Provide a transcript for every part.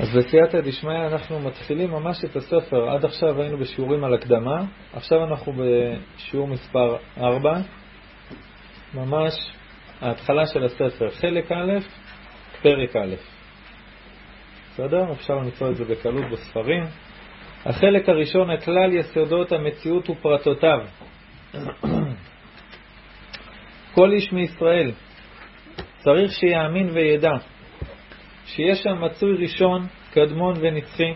אז בסייעתא דשמיא אנחנו מתחילים ממש את הספר. עד עכשיו היינו בשיעורים על הקדמה, עכשיו אנחנו בשיעור מספר 4, ממש ההתחלה של הספר, חלק א', פרק א'. בסדר? אפשר למצוא את זה בקלות בספרים. החלק הראשון, הכלל יסודות המציאות ופרטותיו. כל איש מישראל צריך שיאמין וידע שיש שם מצוי ראשון, קדמון ונצחי,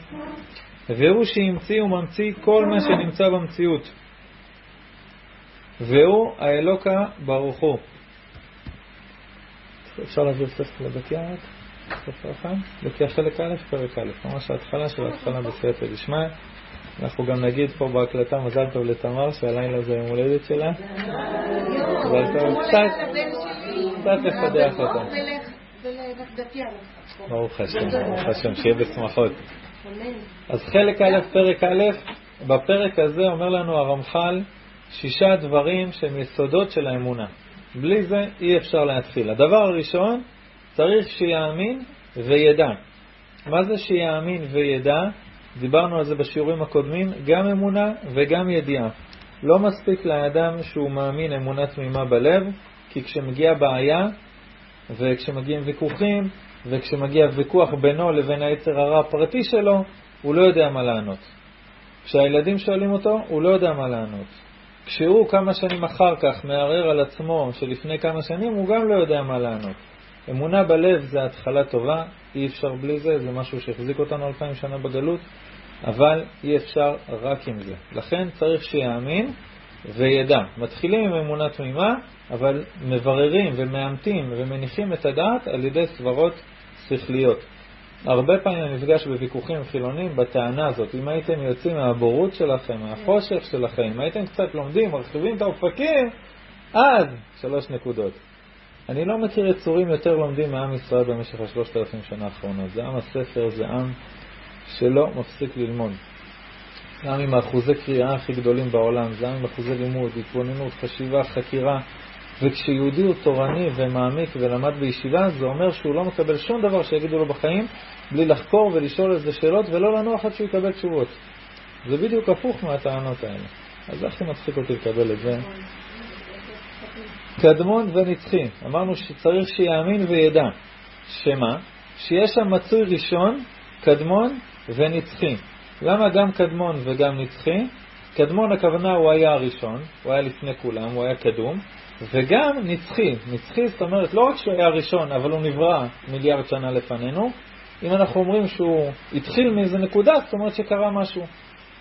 והוא שהמציא וממציא כל מה שנמצא במציאות, והוא האלוקה ברוך הוא. אפשר להעביר ספר לבקיה רק? ספר אחד? בקיה חלק א', פרק א', ממש ההתחלה של ההתחלה בסייעתא דשמיא. אנחנו גם נגיד פה בהקלטה מזל טוב לתמר, שהלילה זה יום הולדת שלה. מזל טוב. קצת לפדח אותה. ברוך השם, ברוך השם, שיהיה בשמחות. אז חלק א', פרק א', בפרק הזה אומר לנו הרמח"ל שישה דברים שהם יסודות של האמונה. בלי זה אי אפשר להתחיל. הדבר הראשון, צריך שיאמין וידע. מה זה שיאמין וידע? דיברנו על זה בשיעורים הקודמים, גם אמונה וגם ידיעה. לא מספיק לאדם שהוא מאמין אמונה תמימה בלב, כי כשמגיעה בעיה וכשמגיעים ויכוחים וכשמגיע ויכוח בינו לבין היצר הרע הפרטי שלו, הוא לא יודע מה לענות. כשהילדים שואלים אותו, הוא לא יודע מה לענות. כשהוא כמה שנים אחר כך מערער על עצמו שלפני כמה שנים, הוא גם לא יודע מה לענות. אמונה בלב זה התחלה טובה, אי אפשר בלי זה, זה משהו שהחזיק אותנו אלפיים שנה בגלות, אבל אי אפשר רק עם זה. לכן צריך שיאמין וידע. מתחילים עם אמונה תמימה, אבל מבררים ומאמתים ומניחים את הדעת על ידי סברות שכליות. הרבה פעמים אני נפגש בוויכוחים חילונים בטענה הזאת, אם הייתם יוצאים מהבורות שלכם, מהחושך שלכם, אם הייתם קצת לומדים, מרחיבים את האופקים, אז שלוש נקודות. אני לא מכיר יצורים יותר לומדים מעם ישראל במשך השלושת אלפים שנה האחרונות. זה עם הספר, זה עם שלא מפסיק ללמוד. זה עם האחוזי קריאה הכי גדולים בעולם, זה עם אחוזי לימוד, התבוננות, חשיבה, חקירה. וכשיהודי הוא תורני ומעמיק ולמד בישיבה, זה אומר שהוא לא מקבל שום דבר שיגידו לו בחיים בלי לחקור ולשאול איזה שאלות ולא לנוח עד שהוא יקבל תשובות. זה בדיוק הפוך מהטענות האלה. אז הכי מצחיק אותי לקבל את זה. קדמון ונצחי. אמרנו שצריך שיאמין וידע. שמה? שיש שם מצוי ראשון, קדמון ונצחי. למה גם קדמון וגם נצחי? קדמון הכוונה הוא היה הראשון, הוא היה לפני כולם, הוא היה קדום, וגם נצחי. נצחי זאת אומרת לא רק שהוא היה הראשון, אבל הוא נברא מיליארד שנה לפנינו. אם אנחנו אומרים שהוא התחיל מאיזה נקודה, זאת אומרת שקרה משהו.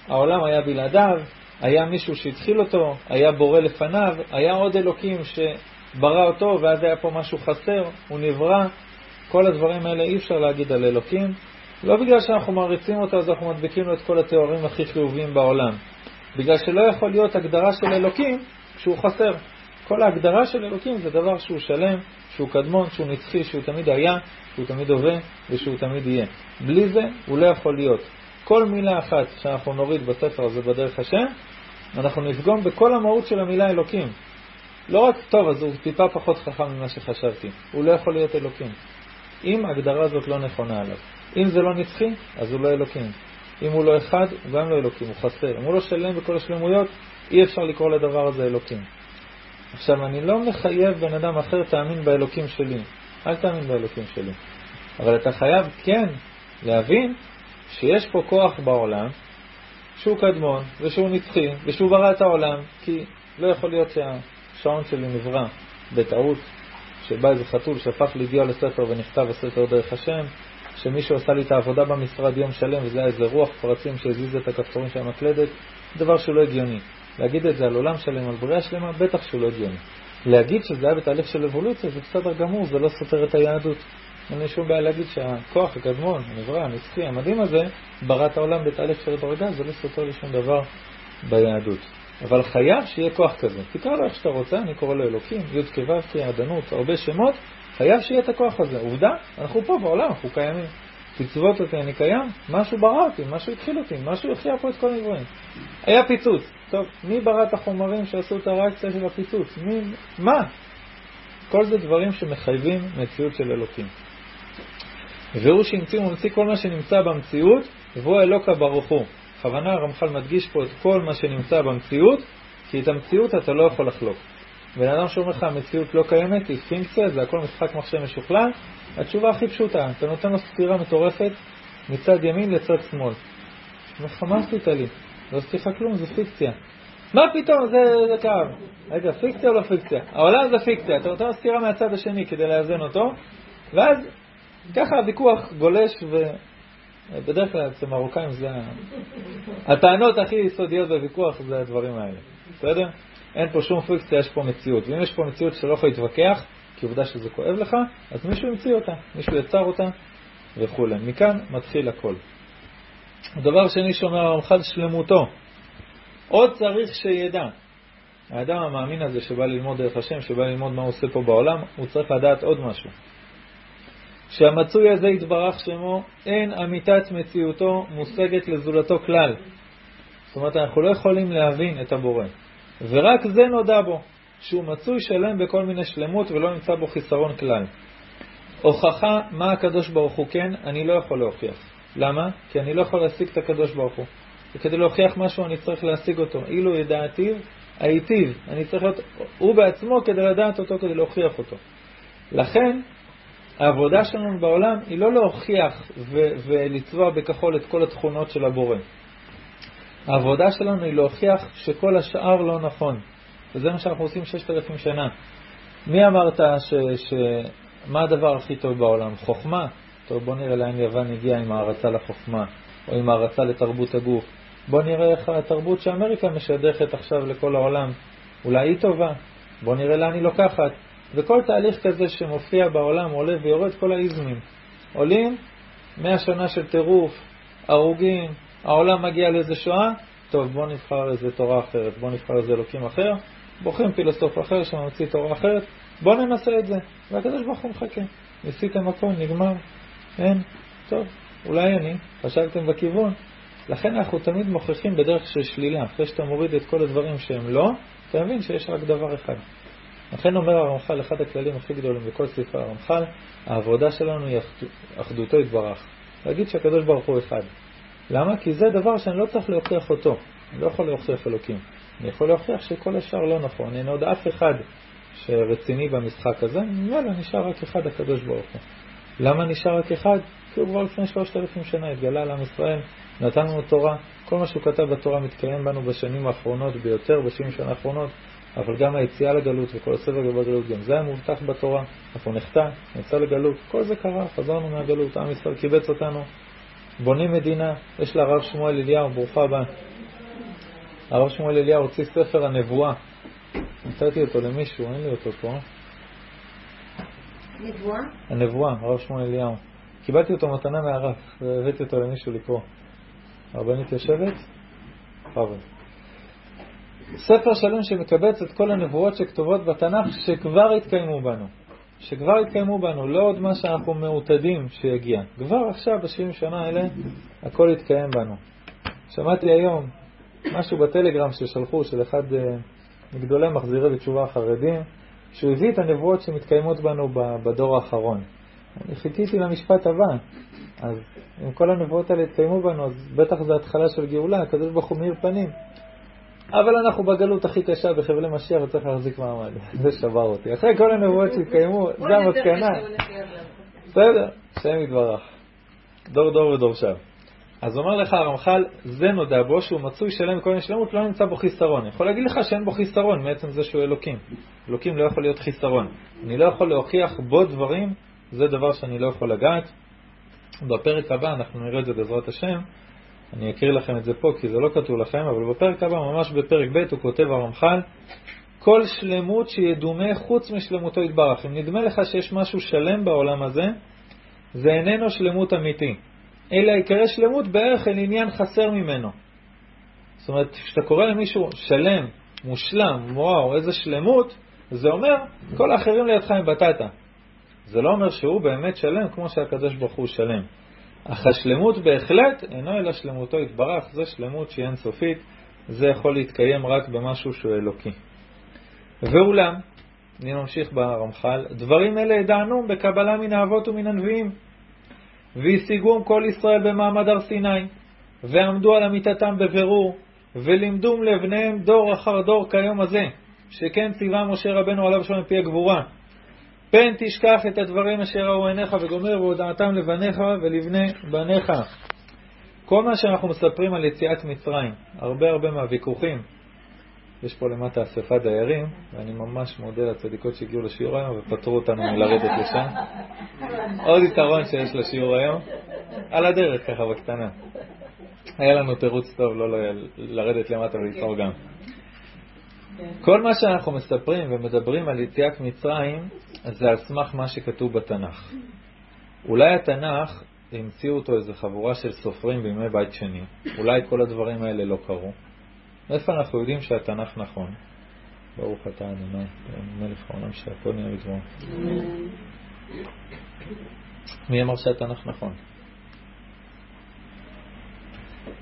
העולם היה בלעדיו, היה מישהו שהתחיל אותו, היה בורא לפניו, היה עוד אלוקים שברא אותו ואז היה פה משהו חסר, הוא נברא. כל הדברים האלה אי אפשר להגיד על אלוקים. לא בגלל שאנחנו מעריצים אותו אז אנחנו מדביקים לו את כל התיאורים הכי חיוביים בעולם. בגלל שלא יכול להיות הגדרה של אלוקים כשהוא חסר. כל ההגדרה של אלוקים זה דבר שהוא שלם, שהוא קדמון, שהוא נצחי, שהוא תמיד היה, שהוא תמיד הווה ושהוא תמיד יהיה. בלי זה הוא לא יכול להיות. כל מילה אחת שאנחנו נוריד בספר הזה בדרך השם, אנחנו נפגום בכל המהות של המילה אלוקים. לא רק טוב, אז הוא טיפה פחות חכם ממה שחשבתי. הוא לא יכול להיות אלוקים. אם ההגדרה הזאת לא נכונה עליו. אם זה לא נצחי, אז הוא לא אלוקים. אם הוא לא אחד, הוא גם לא אלוקים, הוא חסר. אם הוא לא שלם בכל השלמויות, אי אפשר לקרוא לדבר הזה אלוקים. עכשיו, אני לא מחייב בן אדם אחר תאמין באלוקים שלי. אל תאמין באלוקים שלי. אבל אתה חייב כן להבין שיש פה כוח בעולם שהוא קדמון ושהוא נצחי ושהוא ברא את העולם, כי לא יכול להיות שהשעון שלי נברא בטעות, שבא איזה חתול שהפך להגיע לספר ונכתב הספר דרך השם, שמישהו עשה לי את העבודה במשרד יום שלם וזה היה איזה רוח פרצים שהזיז את הכפתורים של המקלדת, דבר שהוא לא הגיוני. להגיד את זה על עולם שלם, על בריאה שלמה, בטח שהוא לא הגיוני. להגיד שזה היה בתהליך של אבולוציה זה בסדר גמור, זה לא סותר את היהדות. אין לי שום בעיה להגיד שהכוח הקדמון, הנברא, הנצחי, המדהים הזה, ברא את העולם בתהליך של דרגה, זה לא סותר לי שום דבר ביהדות. אבל חייב שיהיה כוח כזה. תקרא לו איך שאתה רוצה, אני קורא לו אלוקים, י' כו' כעדנות, הרבה שמות, חייב שיהיה את הכוח הזה. עובדה, אנחנו פה בעולם, אנחנו קיימים. תצוות אותי, אני קיים, משהו ברא אותי, משהו התחיל אותי, משהו הכריע פה את כל הדברים. היה פיצוץ, טוב, מי ברא את החומרים שעשו את הריאקציה של הפיצוץ? מי, מה? כל זה דברים שמחייבים מציאות של אלוקים. והוא שהמציא וממציא כל מה שנמצא במציאות, והוא אלוקה ברוך הוא. בכוונה הרמח"ל מדגיש פה את כל מה שנמצא במציאות, כי את המציאות אתה לא יכול לחלוק. בן אדם שאומר לך המציאות לא קיימת, היא פינקציה, זה הכל משחק מחשב משוכלל, התשובה הכי פשוטה, אתה נותן לו ספירה מטורפת מצד ימין לצד שמאל. לך, מה עשית לי? לא עשיתי לך כלום, זה פיקציה. מה פתאום, זה, זה קו. רגע, פיקציה או לא פיקציה? העולם זה פיקציה, אתה נותן לו סטירה מהצד השני כדי לאזן אותו, ואז ככה הוויכוח גולש, ובדרך כלל אצל מרוקאים זה... הטענות הכי יסודיות בוויכוח זה הדברים האלה, בסדר? אין פה שום פיקציה, יש פה מציאות. ואם יש פה מציאות שאתה לא יכול להתווכח, כי עובדה שזה כואב לך, אז מישהו המציא אותה, מישהו יצר אותה וכולי. מכאן מתחיל הכל. הדבר שני שאומר הרמח"ל שלמותו. עוד צריך שידע. האדם המאמין הזה שבא ללמוד דרך השם, שבא ללמוד מה הוא עושה פה בעולם, הוא צריך לדעת עוד משהו. שהמצוי הזה יתברך שמו, אין אמיתת מציאותו מושגת לזולתו כלל. זאת אומרת, אנחנו לא יכולים להבין את הבורא. ורק זה נודע בו, שהוא מצוי שלם בכל מיני שלמות ולא נמצא בו חיסרון כלל. הוכחה מה הקדוש ברוך הוא כן, אני לא יכול להוכיח. למה? כי אני לא יכול להשיג את הקדוש ברוך הוא. וכדי להוכיח משהו אני צריך להשיג אותו. אילו ידעתיו, הייטיב. אני צריך להיות הוא בעצמו כדי לדעת אותו, כדי להוכיח אותו. לכן, העבודה שלנו בעולם היא לא להוכיח ולצבוע בכחול את כל התכונות של הבורא. העבודה שלנו היא להוכיח שכל השאר לא נכון. וזה מה שאנחנו עושים ששת אלפים שנה. מי אמרת ש... ש... מה הדבר הכי טוב בעולם? חוכמה? טוב, בוא נראה לאן יוון הגיעה עם הערצה לחוכמה, או עם הערצה לתרבות הגוף. בוא נראה איך התרבות שאמריקה משדכת עכשיו לכל העולם. אולי היא טובה? בוא נראה לאן היא לוקחת. וכל תהליך כזה שמופיע בעולם עולה ויורד כל האיזמים. עולים, מאה שנה של טירוף, הרוגים, העולם מגיע לאיזה שואה, טוב, בוא נבחר איזה תורה אחרת, בוא נבחר איזה אלוקים אחר, בוחרים פילוסוף אחר שממציא תורה אחרת, בוא ננסה את זה. והקדוש ברוך הוא מחכה. ניסיתם הכל, נגמר, אין, טוב, אולי אני, חשבתם בכיוון. לכן אנחנו תמיד מוכיחים בדרך של שלילה. אחרי שאתה מוריד את כל הדברים שהם לא, אתה מבין שיש רק דבר אחד. לכן אומר הרמח"ל, אחד הכללים הכי גדולים בכל ספר הרמח"ל, העבודה שלנו היא אחדותו יתברך. להגיד שהקדוש ברוך הוא אחד. למה? כי זה דבר שאני לא צריך להוכיח אותו. אני לא יכול להוכיח אלוקים. אני יכול להוכיח שכל השאר לא נכון. אין עוד אף אחד שרציני במשחק הזה, יאללה, נשאר רק אחד, הקדוש ברוך הוא. למה נשאר רק אחד? כי הוא כבר לפני שלושת אלפים שנה התגלה לעם ישראל, נתן לנו תורה. כל מה שהוא כתב בתורה מתקיים בנו בשנים האחרונות ביותר, בשנים שנה האחרונות, אבל גם היציאה לגלות וכל הסבל בגלות, גם זה היה מובטח בתורה. אנחנו נחטא, נצא לגלות, כל זה קרה, חזרנו מהגלות, עם ישראל קיבץ אותנו, בונים מדינה, יש לה הרב שמואל אליהו, ברוכה הבאה. הרב שמואל אליהו הוציא ספר הנבואה. נתתי אותו למישהו, אין לי אותו פה. נבואה? הנבואה, הרב שמואל אליהו. קיבלתי אותו מתנה מהרב, והבאתי אותו למישהו לקרוא. הרבנית יושבת? בכבוד. ספר שלם שמקבץ את כל הנבואות שכתובות בתנ"ך שכבר התקיימו בנו. שכבר התקיימו בנו, לא עוד מה שאנחנו מעוטדים שיגיע. כבר עכשיו, ב-70 שנה האלה, הכל התקיים בנו. שמעתי היום משהו בטלגרם ששלחו, של אחד אה, מגדולי מחזירי בתשובה החרדים, שהוא הביא את הנבואות שמתקיימות בנו בדור האחרון. אני חיכיתי למשפט הבא. אז אם כל הנבואות האלה התקיימו בנו, אז בטח זו התחלה של גאולה, הקדוש ברוך הוא מאיר פנים. אבל אנחנו בגלות הכי קשה בחבלי משיח וצריך להחזיק מעמד. זה שבר אותי. אחרי כל הנבואות שהתקיימו, זה המסקנה. בסדר, השם יתברך. דור דור ודורשיו. אז אומר לך הרמח"ל, זה נודע בו שהוא מצוי שלם בכל מיני שלמות, לא נמצא בו חיסרון. אני יכול להגיד לך שאין בו חיסרון מעצם זה שהוא אלוקים. אלוקים לא יכול להיות חיסרון. אני לא יכול להוכיח בו דברים, זה דבר שאני לא יכול לגעת. בפרק הבא, אנחנו נראה את זה בעזרת השם, אני אקריא לכם את זה פה כי זה לא כתוב לכם, אבל בפרק הבא, ממש בפרק ב', הוא כותב הרמח"ל, כל שלמות שידומה חוץ משלמותו יתברך. אם נדמה לך שיש משהו שלם בעולם הזה, זה איננו שלמות אמיתי, אלא יקרא שלמות בערך אל עניין חסר ממנו. זאת אומרת, כשאתה קורא למישהו שלם, מושלם, וואו, איזה שלמות, זה אומר, כל האחרים לידך הם בטטה. זה לא אומר שהוא באמת שלם כמו שהקדוש ברוך הוא שלם. אך השלמות בהחלט אינו אלא שלמותו יתברך, זה שלמות שהיא אינסופית, זה יכול להתקיים רק במשהו שהוא אלוקי. ואולם, אני ממשיך ברמח"ל, דברים אלה ידענו בקבלה מן האבות ומן הנביאים. והשיגום כל ישראל במעמד הר סיני, ועמדו על אמיתתם בבירור, ולימדום לבניהם דור אחר דור כיום הזה, שכן ציווה משה רבנו עליו שם מפי הגבורה. פן תשכח את הדברים אשר ראו עיניך וגומר בהודעתם לבניך ולבני בניך. כל מה שאנחנו מספרים על יציאת מצרים, הרבה הרבה מהוויכוחים, יש פה למטה אספת דיירים, ואני ממש מודה לצדיקות שהגיעו לשיעור היום ופטרו אותנו מלרדת לשם. עוד יתרון שיש לשיעור היום, על הדרך ככה בקטנה. היה לנו תירוץ טוב לא לרדת למטה ולצעור גם. כל מה שאנחנו מספרים ומדברים על יציאת מצרים, זה על סמך מה שכתוב בתנ"ך. אולי התנ"ך, המציאו אותו איזו חבורה של סופרים בימי בית שני. אולי כל הדברים האלה לא קרו. איפה אנחנו יודעים שהתנ"ך נכון? ברוך אתה אדוני, מלך העולם שהכל נהיה בדברו. מי אמר שהתנ"ך נכון?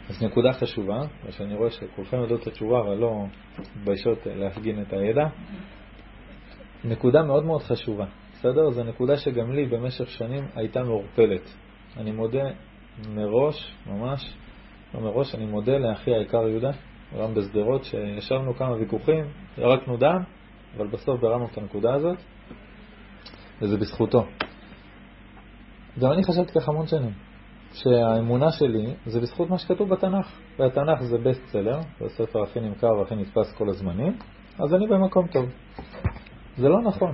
אז נקודה חשובה, ושאני רואה שכולכם יודעות את התשובה, אבל לא מתביישות להפגין את הידע. נקודה מאוד מאוד חשובה, בסדר? זו נקודה שגם לי במשך שנים הייתה מעורפלת. אני מודה מראש, ממש, לא מראש, אני מודה לאחי היקר יהודה, גם בשדרות, שישבנו כמה ויכוחים, ירקנו דם, אבל בסוף ברמנו את הנקודה הזאת, וזה בזכותו. גם אני חשבתי ככה המון שנים, שהאמונה שלי זה בזכות מה שכתוב בתנ"ך, והתנ"ך זה בסט סלר, זה הספר הכי נמכר והכי נתפס כל הזמנים, אז אני במקום טוב. זה לא נכון.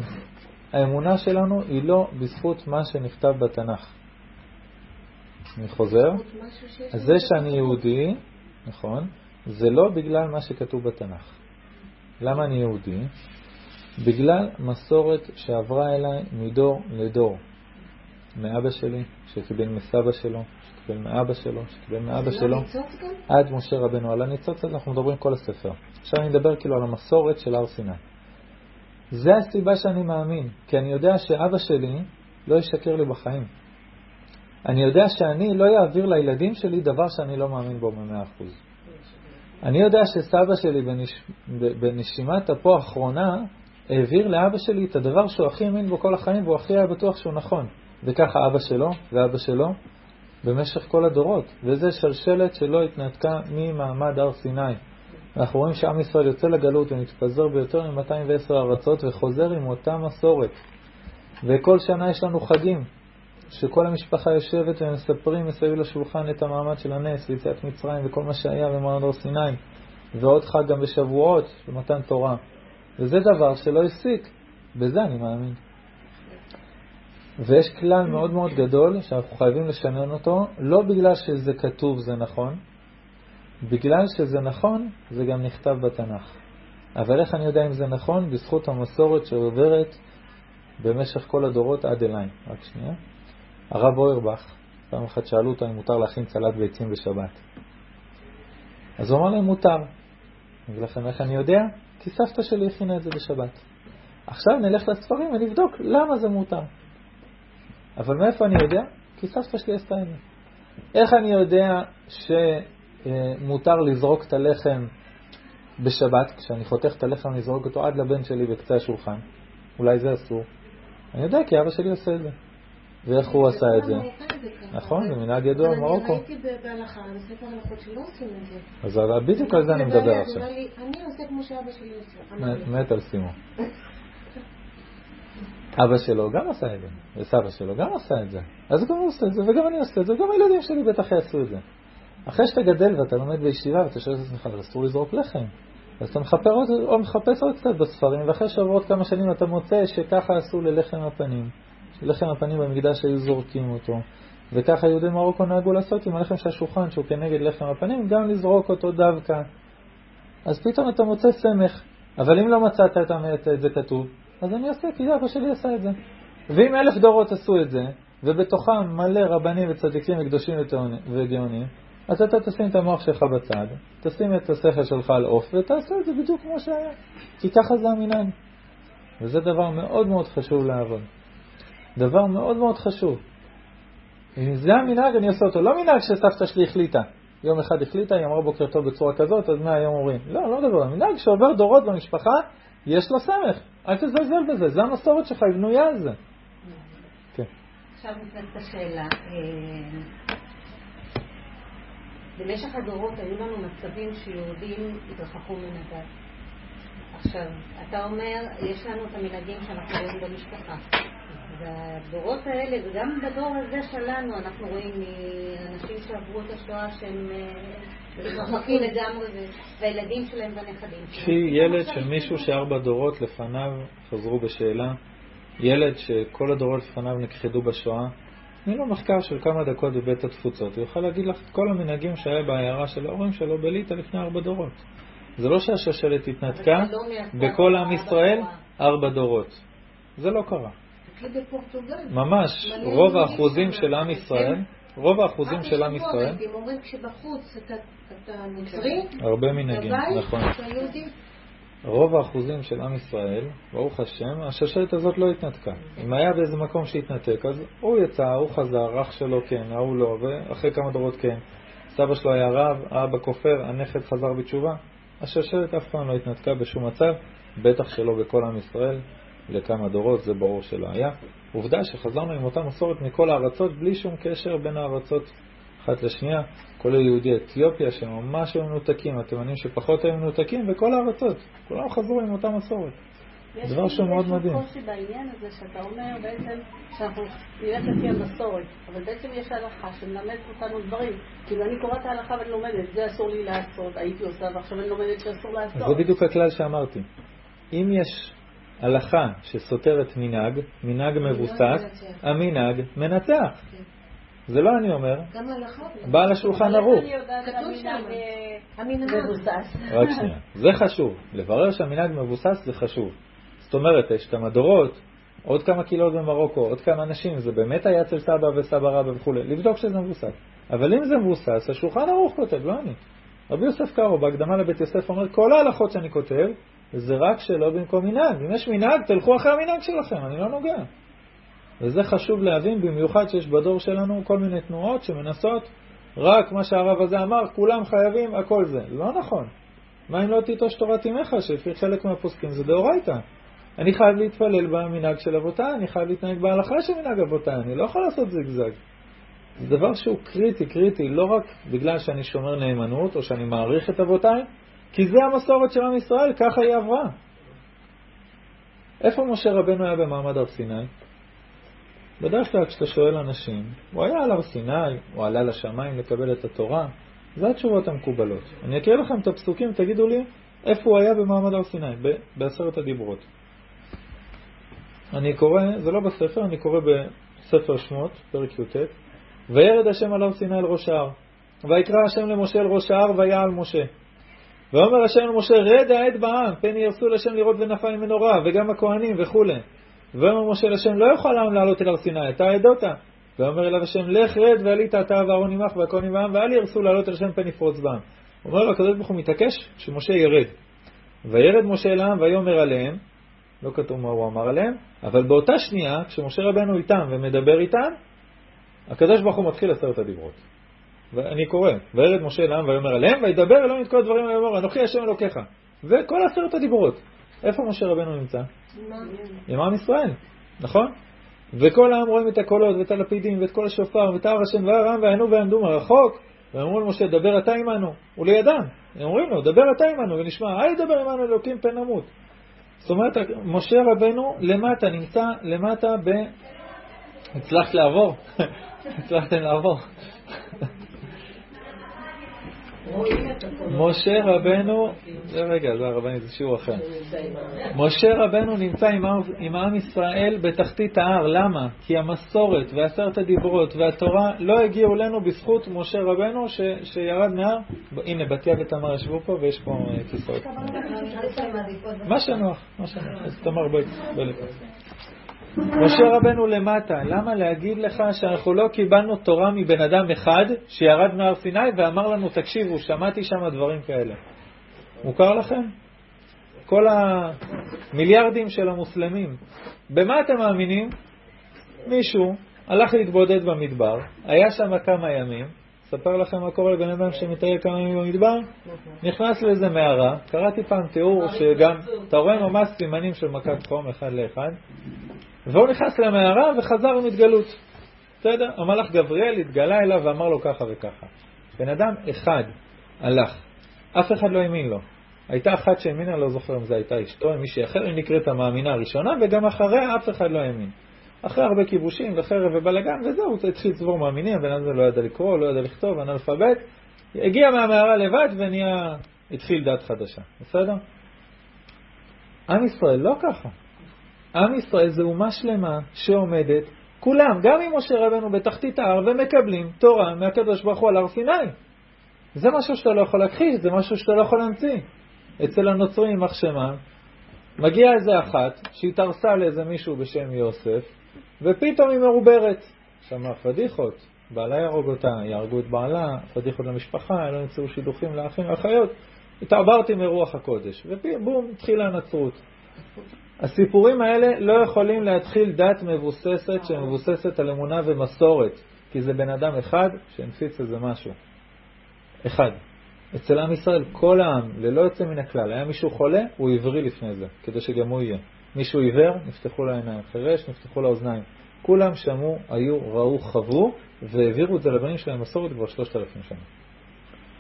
האמונה שלנו היא לא בזכות מה שנכתב בתנ"ך. אני חוזר, זה שאני יהודי, נכון, זה לא בגלל מה שכתוב בתנ"ך. למה אני יהודי? בגלל מסורת שעברה אליי מדור לדור. מאבא שלי, שקיבל מסבא שלו, שקיבל מאבא שלו, שקיבל מאבא שלו, עד משה רבנו. על הניצוץ הזה אנחנו מדברים כל הספר. עכשיו אני מדבר כאילו על המסורת של הר סיני. זה הסיבה שאני מאמין, כי אני יודע שאבא שלי לא ישקר לי בחיים. אני יודע שאני לא אעביר לילדים שלי דבר שאני לא מאמין בו במאה אחוז. אני יודע שסבא שלי בנש... בנשימת אפו האחרונה העביר לאבא שלי את הדבר שהוא הכי האמין בו כל החיים והוא הכי היה בטוח שהוא נכון. וככה אבא שלו ואבא שלו במשך כל הדורות. וזה שלשלת שלא התנתקה ממעמד הר סיני. אנחנו רואים שעם ישראל יוצא לגלות ומתפזר ביותר מ-210 ארצות וחוזר עם אותה מסורת. וכל שנה יש לנו חגים, שכל המשפחה יושבת ומספרים מסביב לשולחן את המעמד של הנס ויציאת מצרים וכל מה שהיה במעמד הר סיני, ועוד חג גם בשבועות של מתן תורה. וזה דבר שלא הפסיק, בזה אני מאמין. ויש כלל מאוד מאוד גדול שאנחנו חייבים לשנן אותו, לא בגלל שזה כתוב זה נכון, בגלל שזה נכון, זה גם נכתב בתנ"ך. אבל איך אני יודע אם זה נכון? בזכות המסורת שעוברת במשך כל הדורות עד אליי. רק שנייה. הרב אוירבך, פעם אחת שאלו אותו אם מותר להכין צלת ביצים בשבת. אז הוא אמר להם מותר. לכם איך אני יודע? כי סבתא שלי הכינה את זה בשבת. עכשיו נלך לספרים ונבדוק למה זה מותר. אבל מאיפה אני יודע? כי סבתא שלי עשתה את זה. איך אני יודע שמותר לזרוק את הלחם בשבת, כשאני חותך את הלחם לזרוק אותו עד לבן שלי בקצה השולחן? אולי זה אסור. אני יודע כי אבא שלי עושה את זה. ואיך הוא עשה את זה? נכון, זה מנהג ידוע במרוקו. אני ראיתי בהלכה, בספר הלכות שלא עושים את זה. אז בדיוק על זה אני מדבר עכשיו. אני עושה כמו שאבא שלי עושה. מת על סימו. אבא שלו גם עשה את זה, וסבא שלו גם עשה את זה. אז גם הוא עושה את זה, וגם אני עושה את זה, וגם הילדים שלי בטח יעשו את זה. אחרי שאתה גדל ואתה לומד בישיבה ואתה שואל את עצמך, אבל אסור לזרוק לחם. אז אתה מחפש עוד, או מחפש עוד קצת בספרים, ואחרי שעברות כמה שנים אתה מוצא שככה עשו ללחם הפנים. לחם הפנים במקדש היו זורקים אותו. וככה יהודי מרוקו נהגו לעשות עם הלחם של השולחן, שהוא כנגד לחם הפנים, גם לזרוק אותו דווקא. אז פתאום אתה מוצא סמך. אבל אם לא מצאת את זה כתוב, אז אני עושה, כי אבא שלי עשה את זה. ואם אלף דורות עשו את זה, ובתוכם מלא רבנים וצדיקים וקדושים וגאונים, אז אתה תשים את המוח שלך בצד, תשים את השכל שלך על עוף, ותעשה את זה בדיוק כמו שהיה. כי ככה זה המנהג. וזה דבר מאוד מאוד חשוב לעבוד. דבר מאוד מאוד חשוב. אם זה המנהג, אני עושה אותו. לא מנהג שסבתא שלי החליטה. יום אחד החליטה, היא אמרה בוקר טוב בצורה כזאת, אז מהיום אומרים. לא, לא דבר. מנהג שעובר דורות במשפחה, יש לו סמך. אל תזלזל בזה, זה המסורת שלך, היא בנויה על זה. כן. עכשיו נכנסת השאלה. אה, במשך הדורות היו לנו מצבים שיהודים התרחקו הדת. עכשיו, אתה אומר, יש לנו את המנהגים שאנחנו רואים במשפחה. והדורות האלה, וגם בדור הזה שלנו, אנחנו רואים מאנשים שעברו את השואה שהם אה, מתרחקים לגמרי, והילדים שלהם והנכדים שלהם. קחי ילד של מישהו שארבע דורות לפניו חזרו בשאלה, ילד שכל הדורות לפניו נכחדו בשואה, תני לו מחקר של כמה דקות בבית התפוצות, הוא יוכל להגיד לך את כל המנהגים שהיה בעיירה של ההורים שלו בליטא לפני ארבע דורות. זה לא שהשושלת התנתקה לא בכל עם ישראל ארבע דורות. זה לא קרה. ממש, רוב האחוזים של עם ישראל, רוב האחוזים של עם ישראל, הם אומרים כשבחוץ אתה נוצרי, הרבה מנהגים, נכון. רוב האחוזים של עם ישראל, ברוך השם, השושלת הזאת לא התנתקה. אם היה באיזה מקום שהתנתק, אז הוא יצא, הוא חזר, אח שלו כן, ההוא לא, ואחרי כמה דורות כן. סבא שלו היה רב, אבא כופר, הנכד חזר בתשובה. השושלת אף פעם לא התנתקה בשום מצב, בטח שלא בכל עם ישראל, לכמה דורות, זה ברור שלא היה. עובדה שחזרנו עם אותה מסורת מכל הארצות, בלי שום קשר בין הארצות אחת לשנייה, כולל יהודי אתיופיה שממש היו מנותקים, התימנים שפחות היו מנותקים, וכל הארצות, כולם חזרו עם אותה מסורת. דבר שהוא מאוד מדהים. יש קושי בעניין הזה שאתה אומר בעצם שאנחנו נלך לפי המסורת, אבל בעצם יש הלכה שמלמדת אותנו דברים. כאילו אני קוראת ההלכה ואני לומדת, זה אסור לי לעשות, הייתי עושה ועכשיו אני לומדת שאסור לעשות. זה בדיוק הכלל שאמרתי. אם יש הלכה שסותרת מנהג, מנהג מבוסס, המנהג מנצח. כן. זה לא אני אומר, בעל השולחן ערוך. כתוב שם, המנהג מבוסס. רק שנייה, זה חשוב. לברר שהמנהג מבוסס זה חשוב. זאת אומרת, יש כמה דורות, עוד כמה קהילות במרוקו, עוד כמה אנשים, זה באמת היה אצל סבא וסבא רבא וכו', לבדוק שזה מבוסס. אבל אם זה מבוסס, השולחן ערוך כותב, לא אני. רבי יוסף קארו בהקדמה לבית יוסף אומר, כל ההלכות שאני כותב, זה רק שלא במקום מנהג. אם יש מנהג, תלכו אחרי המנהג שלכם, אני לא נוגע. וזה חשוב להבין, במיוחד שיש בדור שלנו כל מיני תנועות שמנסות רק מה שהרב הזה אמר, כולם חייבים, הכל זה. לא נכון. מה אם לא תיטוש תורת אמך, שלפי חלק מהפוסקים זה דאורייתא. אני חייב להתפלל במנהג של אבותיי, אני חייב להתנהג בהלכה של מנהג אבותיי, אני לא יכול לעשות זיגזג. זה דבר שהוא קריטי, קריטי, לא רק בגלל שאני שומר נאמנות או שאני מעריך את אבותיי, כי זה המסורת של עם ישראל, ככה היא עברה. איפה משה רבנו היה במעמד הר סיני? בדרך כלל כשאתה שואל אנשים, הוא היה על הר סיני, הוא עלה לשמיים לקבל את התורה, זה התשובות המקובלות. אני אקריא לכם את הפסוקים, תגידו לי איפה הוא היה במעמד הר סיני, בעשרת הדיברות. אני קורא, זה לא בספר, אני קורא בספר שמות, פרק י"ט, וירד השם על הר סיני אל ראש ההר, ויקרא השם למשה אל ראש ההר ויעל משה. ואומר השם למשה, רד העד בעם, פן ירסו לשם לראות ונפל ממנו רע, וגם הכהנים וכולי. ואומר משה לשם, לא יוכל העם לעלות אל הר סיני, אתה עדות. ואומר אליו השם, לך רד ועלית אתה ואהרון עמך והכהנים בעם, ואל ירסו לעלות אל השם פן יפרוץ בעם. אומר לו הקדוש ברוך הוא מתעקש שמשה ירד. וירד משה אל העם ויאמר עליהם, לא כתוב מה הוא אמר עליהם, אבל באותה שנייה, כשמשה רבנו איתם ומדבר איתם, הקדוש ברוך הוא מתחיל עשרת הדיברות. ואני קורא, וירד משה אל העם ויאמר עליהם, וידבר אלוהים את כל הדברים ויאמר, אנוכי השם אלוקיך. וכל עשרת הדיברות. איפה משה רבנו נמצא? עם עם ישראל, נכון? וכל העם רואים את הקולות ואת הלפידים ואת כל השופר ואת הר השם והר העם ועיינו ועמדו מרחוק ואמרו למשה דבר אתה עמנו ולידם הם אומרים לו דבר אתה עמנו ונשמע אל ידבר עמנו אלוקים פן נמות זאת אומרת משה רבנו למטה נמצא למטה ב... הצלחת לעבור? הצלחתם לעבור משה רבנו, זה רגע, זה הרבנית, זה שיעור אחר. משה רבנו נמצא עם עם ישראל בתחתית ההר, למה? כי המסורת ועשרת הדיברות והתורה לא הגיעו אלינו בזכות משה רבנו ש, שירד מהר. הנה, בתיה ותמר ישבו פה ויש פה אה, כיסאות. מה שנוח, מה שנוח. אז תמר בואי. משה רבנו למטה, למה להגיד לך שאנחנו לא קיבלנו תורה מבן אדם אחד שירד מהר סיני ואמר לנו, תקשיבו, שמעתי שם דברים כאלה. מוכר לכם? כל המיליארדים של המוסלמים. במה אתם מאמינים? מישהו הלך להתבודד במדבר, היה שם כמה ימים, אספר לכם מה קורה לבן אדם שמטייל כמה ימים במדבר, נכנס לאיזה מערה, קראתי פעם תיאור שגם, אתה רואה ממש סימנים של מכת חום אחד לאחד, והוא נכנס למערה וחזר עם התגלות. בסדר? המלאך גבריאל התגלה אליו ואמר לו ככה וככה. בן אדם אחד הלך, אף אחד לא האמין לו. הייתה אחת שהאמינה, לא זוכר אם זו הייתה אשתו, עם מישהי אחר, היא נקראת המאמינה הראשונה, וגם אחריה אף אחד לא האמין. אחרי הרבה כיבושים וחרב ובלאגן, וזהו, הוא התחיל לצבור מאמינים, הבן אדם לא ידע לקרוא, לא ידע לכתוב, אנאלפבית, הגיע מהמערה לבד ונהיה, התחיל דת חדשה, בסדר? עם ישראל לא ככה. עם ישראל זה אומה שלמה שעומדת, כולם, גם עם משה רבנו בתחתית ההר, ומקבלים תורה מהקדוש ברוך הוא על הר סיני. זה משהו שאתה לא יכול להכחיש, זה משהו שאתה לא יכול להמציא. אצל הנוצרים, יימח שמם, מגיע איזה אחת שהתארסה לאיזה מישהו בשם יוסף, ופתאום היא מעוברת. שמע פדיחות, בעלה יהרוג אותה, יהרגו את בעלה, פדיחות למשפחה, לא ימצאו שידוכים לאחים ואחיות. התעברתי מרוח הקודש, ובום, התחילה הנצרות. הסיפורים האלה לא יכולים להתחיל דת מבוססת שמבוססת על אמונה ומסורת, כי זה בן אדם אחד שהנפיץ איזה משהו. אחד. אצל עם ישראל, כל העם, ללא יוצא מן הכלל, היה מישהו חולה, הוא עברי לפני זה, כדי שגם הוא יהיה. מישהו עיוור, נפתחו לו העיניים, חירש, נפתחו לו האוזניים. כולם שמעו, היו, ראו, חוו, והעבירו את זה לבנים שלהם מסורת כבר שלושת אלפים שנה.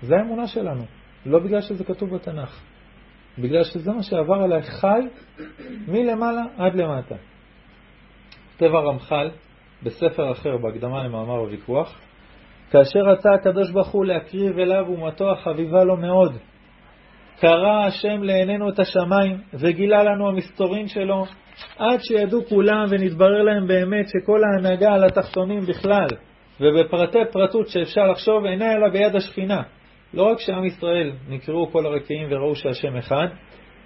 זה האמונה שלנו, לא בגלל שזה כתוב בתנ"ך, בגלל שזה מה שעבר עליי חי מלמעלה עד למטה. כותב הרמח"ל בספר אחר, בהקדמה למאמר הוויכוח, כאשר רצה הקדוש ברוך הוא להקריב אליו אומתו החביבה לו מאוד, קרא השם לעינינו את השמיים וגילה לנו המסתורין שלו, עד שידעו כולם ונתברר להם באמת שכל ההנהגה על התחתונים בכלל, ובפרטי פרטות שאפשר לחשוב, אינה אלא ביד השכינה. לא רק שעם ישראל נקראו כל הרקיעים וראו שהשם אחד,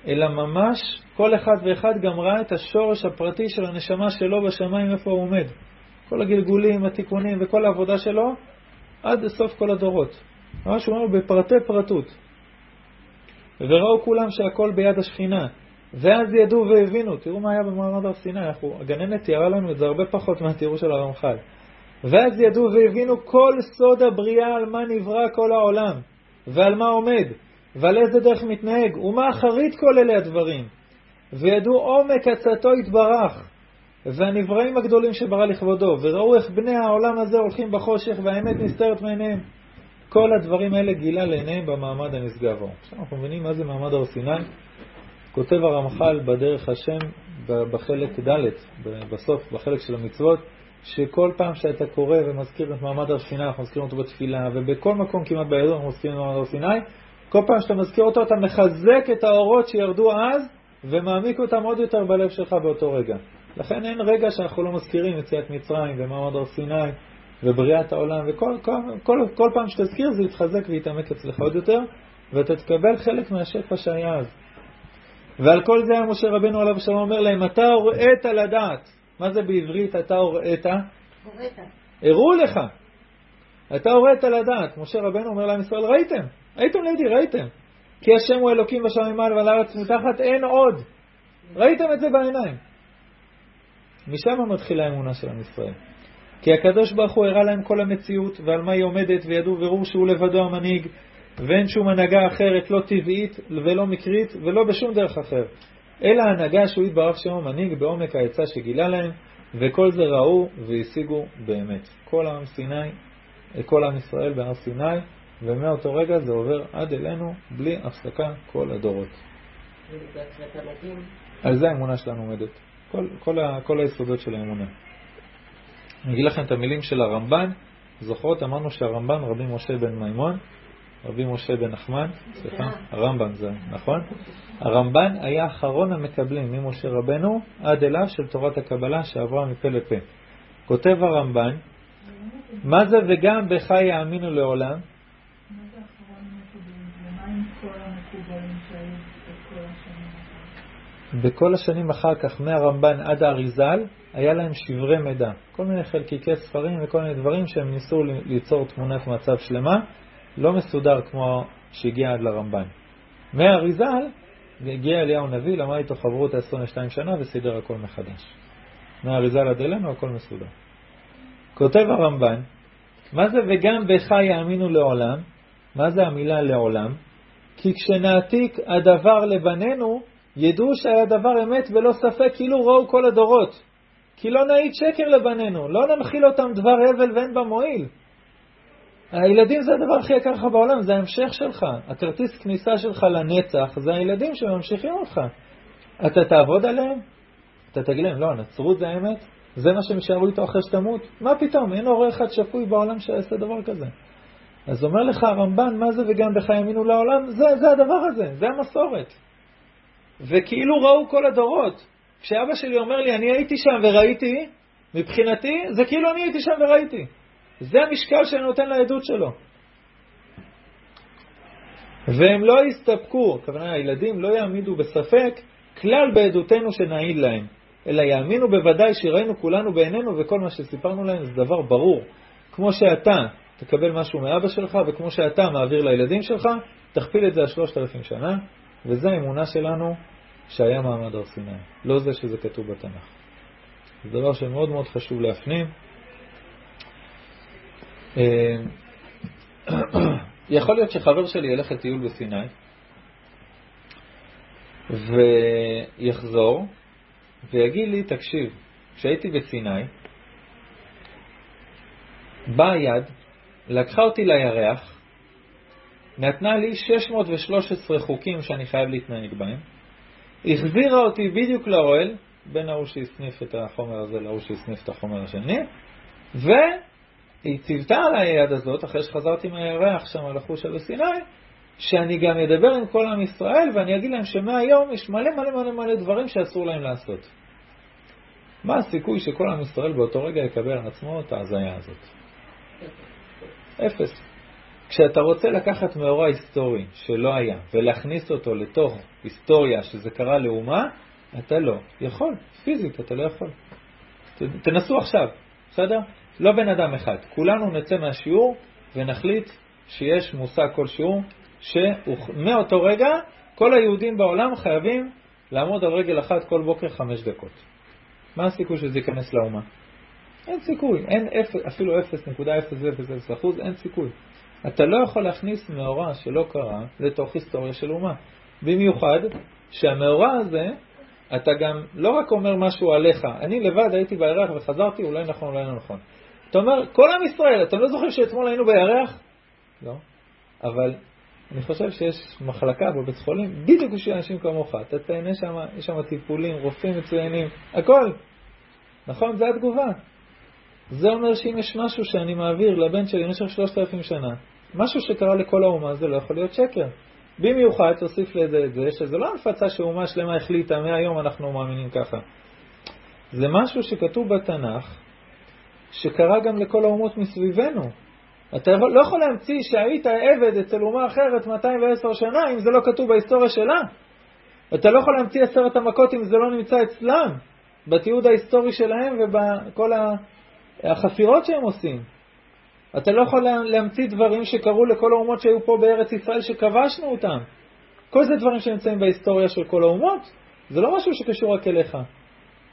אלא ממש כל אחד ואחד גם ראה את השורש הפרטי של הנשמה שלו בשמיים, איפה הוא עומד. כל הגלגולים, התיקונים וכל העבודה שלו, עד סוף כל הדורות. ממש הוא אומר בפרטי פרטות. וראו כולם שהכל ביד השכינה. ואז ידעו והבינו, תראו מה היה במעמד הר סיני, הגננת תיארה לנו את זה הרבה פחות מהתיאור של הרמח"ל. ואז ידעו והבינו כל סוד הבריאה על מה נברא כל העולם, ועל מה עומד, ועל איזה דרך מתנהג, ומה אחרית כל אלה הדברים. וידעו עומק עצתו יתברך, והנבראים הגדולים שברא לכבודו, וראו איך בני העולם הזה הולכים בחושך, והאמת נסתרת מעיניהם. כל הדברים האלה גילה לעיניהם במעמד הנשגב ההוא. עכשיו אנחנו מבינים מה זה מעמד הר סיני. כותב הרמח"ל בדרך השם בחלק ד', בסוף, בחלק של המצוות, שכל פעם שאתה קורא ומזכיר את מעמד הר סיני, אנחנו מזכירים אותו בתפילה, ובכל מקום כמעט בידו אנחנו מזכירים את מעמד הר סיני, כל פעם שאתה מזכיר אותו אתה מחזק את האורות שירדו אז, ומעמיק אותם עוד יותר בלב שלך באותו רגע. לכן אין רגע שאנחנו לא מזכירים יציאת מצרים ומעמד הר סיני ובריאת העולם, וכל כל, כל, כל פעם שתזכיר זה יתחזק ויתעמק אצלך עוד יותר, ואתה תקבל חלק מהשפע שהיה אז. ועל כל זה היה משה רבנו עליו השלום אומר להם, אתה הוראת לדעת. מה זה בעברית אתה הוראת? הוראת. הראו לך. אתה הוראת לדעת. משה רבנו אומר להם ישראל, ראיתם, הייתם לידי, ראיתם. כי השם הוא אלוקים בשמיים מעל ועל הארץ מתחת אין עוד. ראיתם את זה בעיניים. משם מתחילה האמונה של עם ישראל. כי הקדוש ברוך הוא הראה להם כל המציאות ועל מה היא עומדת וידעו ברור שהוא לבדו המנהיג ואין שום הנהגה אחרת, לא טבעית ולא מקרית ולא בשום דרך אחר, אלא הנהגה שהוא יתברך שם המנהיג בעומק העצה שגילה להם וכל זה ראו והשיגו באמת. כל עם סיני, כל עם ישראל בהר סיני ומאותו רגע זה עובר עד אלינו בלי הפסקה כל הדורות. על זה האמונה שלנו עומדת. כל, כל, כל היסודות של האמונה. אני אגיד לכם את המילים של הרמב"ן. זוכרות? אמרנו שהרמב"ן, רבי משה בן מימון, רבי משה בן נחמן, סליחה, הרמב"ן זה, נכון? הרמב"ן היה אחרון המקבלים ממשה רבנו עד אליו של תורת הקבלה שעברה מפה לפה. כותב הרמב"ן, מה זה וגם בך יאמינו לעולם? בכל השנים אחר כך, מהרמב"ן עד האריזל, היה להם שברי מידע. כל מיני חלקיקי ספרים וכל מיני דברים שהם ניסו ליצור תמונת מצב שלמה, לא מסודר כמו שהגיע עד לרמב"ן. מהאריזל הגיע אליהו נביא, למד איתו חברות 22 שנה וסידר הכל מחדש. מהאריזל עד אלינו הכל מסודר. כותב הרמב"ן, מה זה וגם בך יאמינו לעולם? מה זה המילה לעולם? כי כשנעתיק הדבר לבנינו, ידעו שהיה דבר אמת ולא ספק, כאילו ראו כל הדורות. כי לא נעיד שקר לבנינו, לא ננחיל אותם דבר הבל ואין בה מועיל. הילדים זה הדבר הכי יקר לך בעולם, זה ההמשך שלך. הכרטיס כניסה שלך לנצח זה הילדים שממשיכים אותך. אתה תעבוד עליהם? אתה תגיד להם, לא, הנצרות זה האמת? זה מה שהם יישארו איתו אחרי שתמות? מה פתאום, אין הורה אחד שפוי בעולם שיעשה דבר כזה. אז אומר לך הרמב"ן, מה זה וגם בך יאמינו לעולם? זה, זה הדבר הזה, זה המסורת. וכאילו ראו כל הדורות. כשאבא שלי אומר לי, אני הייתי שם וראיתי, מבחינתי, זה כאילו אני הייתי שם וראיתי. זה המשקל שאני נותן לעדות שלו. והם לא יסתפקו, הכוונה הילדים לא יעמידו בספק כלל בעדותנו שנעיד להם, אלא יאמינו בוודאי שראינו כולנו בעינינו וכל מה שסיפרנו להם זה דבר ברור. כמו שאתה תקבל משהו מאבא שלך וכמו שאתה מעביר לילדים שלך, תכפיל את זה על שלושת אלפים שנה, וזה האמונה שלנו שהיה מעמד הר סיני, לא זה שזה כתוב בתנ"ך. זה דבר שמאוד מאוד חשוב להפנים. אה, יכול להיות שחבר שלי ילך לטיול בסיני ויחזור ויגיד לי, תקשיב, כשהייתי בסיני, באה יד, לקחה אותי לירח, נתנה לי 613 חוקים שאני חייב להתנהג בהם, החזירה אותי בדיוק לאוהל, בין ההוא שהסניף את החומר הזה להוא שהסניף את החומר השני, והיא ציוותה על היד הזאת, אחרי שחזרתי מהירח שם על החוש שבסיני, שאני גם אדבר עם כל עם ישראל ואני אגיד להם שמהיום יש מלא מלא מלא מלא דברים שאסור להם לעשות. מה הסיכוי שכל עם ישראל באותו רגע יקבל על עצמו את ההזיה הזאת? אפס. כשאתה רוצה לקחת מאורע היסטורי שלא היה ולהכניס אותו לתוך היסטוריה שזה קרה לאומה, אתה לא יכול. פיזית אתה לא יכול. תנסו עכשיו, בסדר? לא בן אדם אחד. כולנו נצא מהשיעור ונחליט שיש מושג כלשהו שמאותו רגע כל היהודים בעולם חייבים לעמוד על רגל אחת כל בוקר חמש דקות. מה הסיכוי שזה ייכנס לאומה? אין סיכוי, אין אפילו 0.000%, אין סיכוי. אתה לא יכול להכניס מאורע שלא קרה לתוך היסטוריה של אומה. במיוחד שהמאורע הזה, אתה גם לא רק אומר משהו עליך, אני לבד הייתי בירח וחזרתי, אולי נכון, אולי לא נכון. אתה אומר, כל עם ישראל, אתם לא זוכרים שאתמול היינו בירח? לא. אבל אני חושב שיש מחלקה בבית חולים בדיוק בשביל אנשים כמוך. אתה תהנה שם, יש שם טיפולים, רופאים מצוינים, הכל. נכון? זו התגובה. זה אומר שאם יש משהו שאני מעביר לבן שלי במשך שלושת אלפים שנה, משהו שקרה לכל האומה, זה לא יכול להיות שקר. במיוחד, תוסיף לזה את זה, שזה לא הנפצה שאומה שלמה החליטה, מהיום אנחנו מאמינים ככה. זה משהו שכתוב בתנ"ך, שקרה גם לכל האומות מסביבנו. אתה לא יכול להמציא שהיית עבד אצל אומה אחרת 210 שנה אם זה לא כתוב בהיסטוריה שלה. אתה לא יכול להמציא עשרת המכות אם זה לא נמצא אצלם, בתיעוד ההיסטורי שלהם ובכל החפירות שהם עושים. אתה לא יכול להמציא דברים שקרו לכל האומות שהיו פה בארץ ישראל שכבשנו אותם. כל זה דברים שנמצאים בהיסטוריה של כל האומות, זה לא משהו שקשור רק אליך.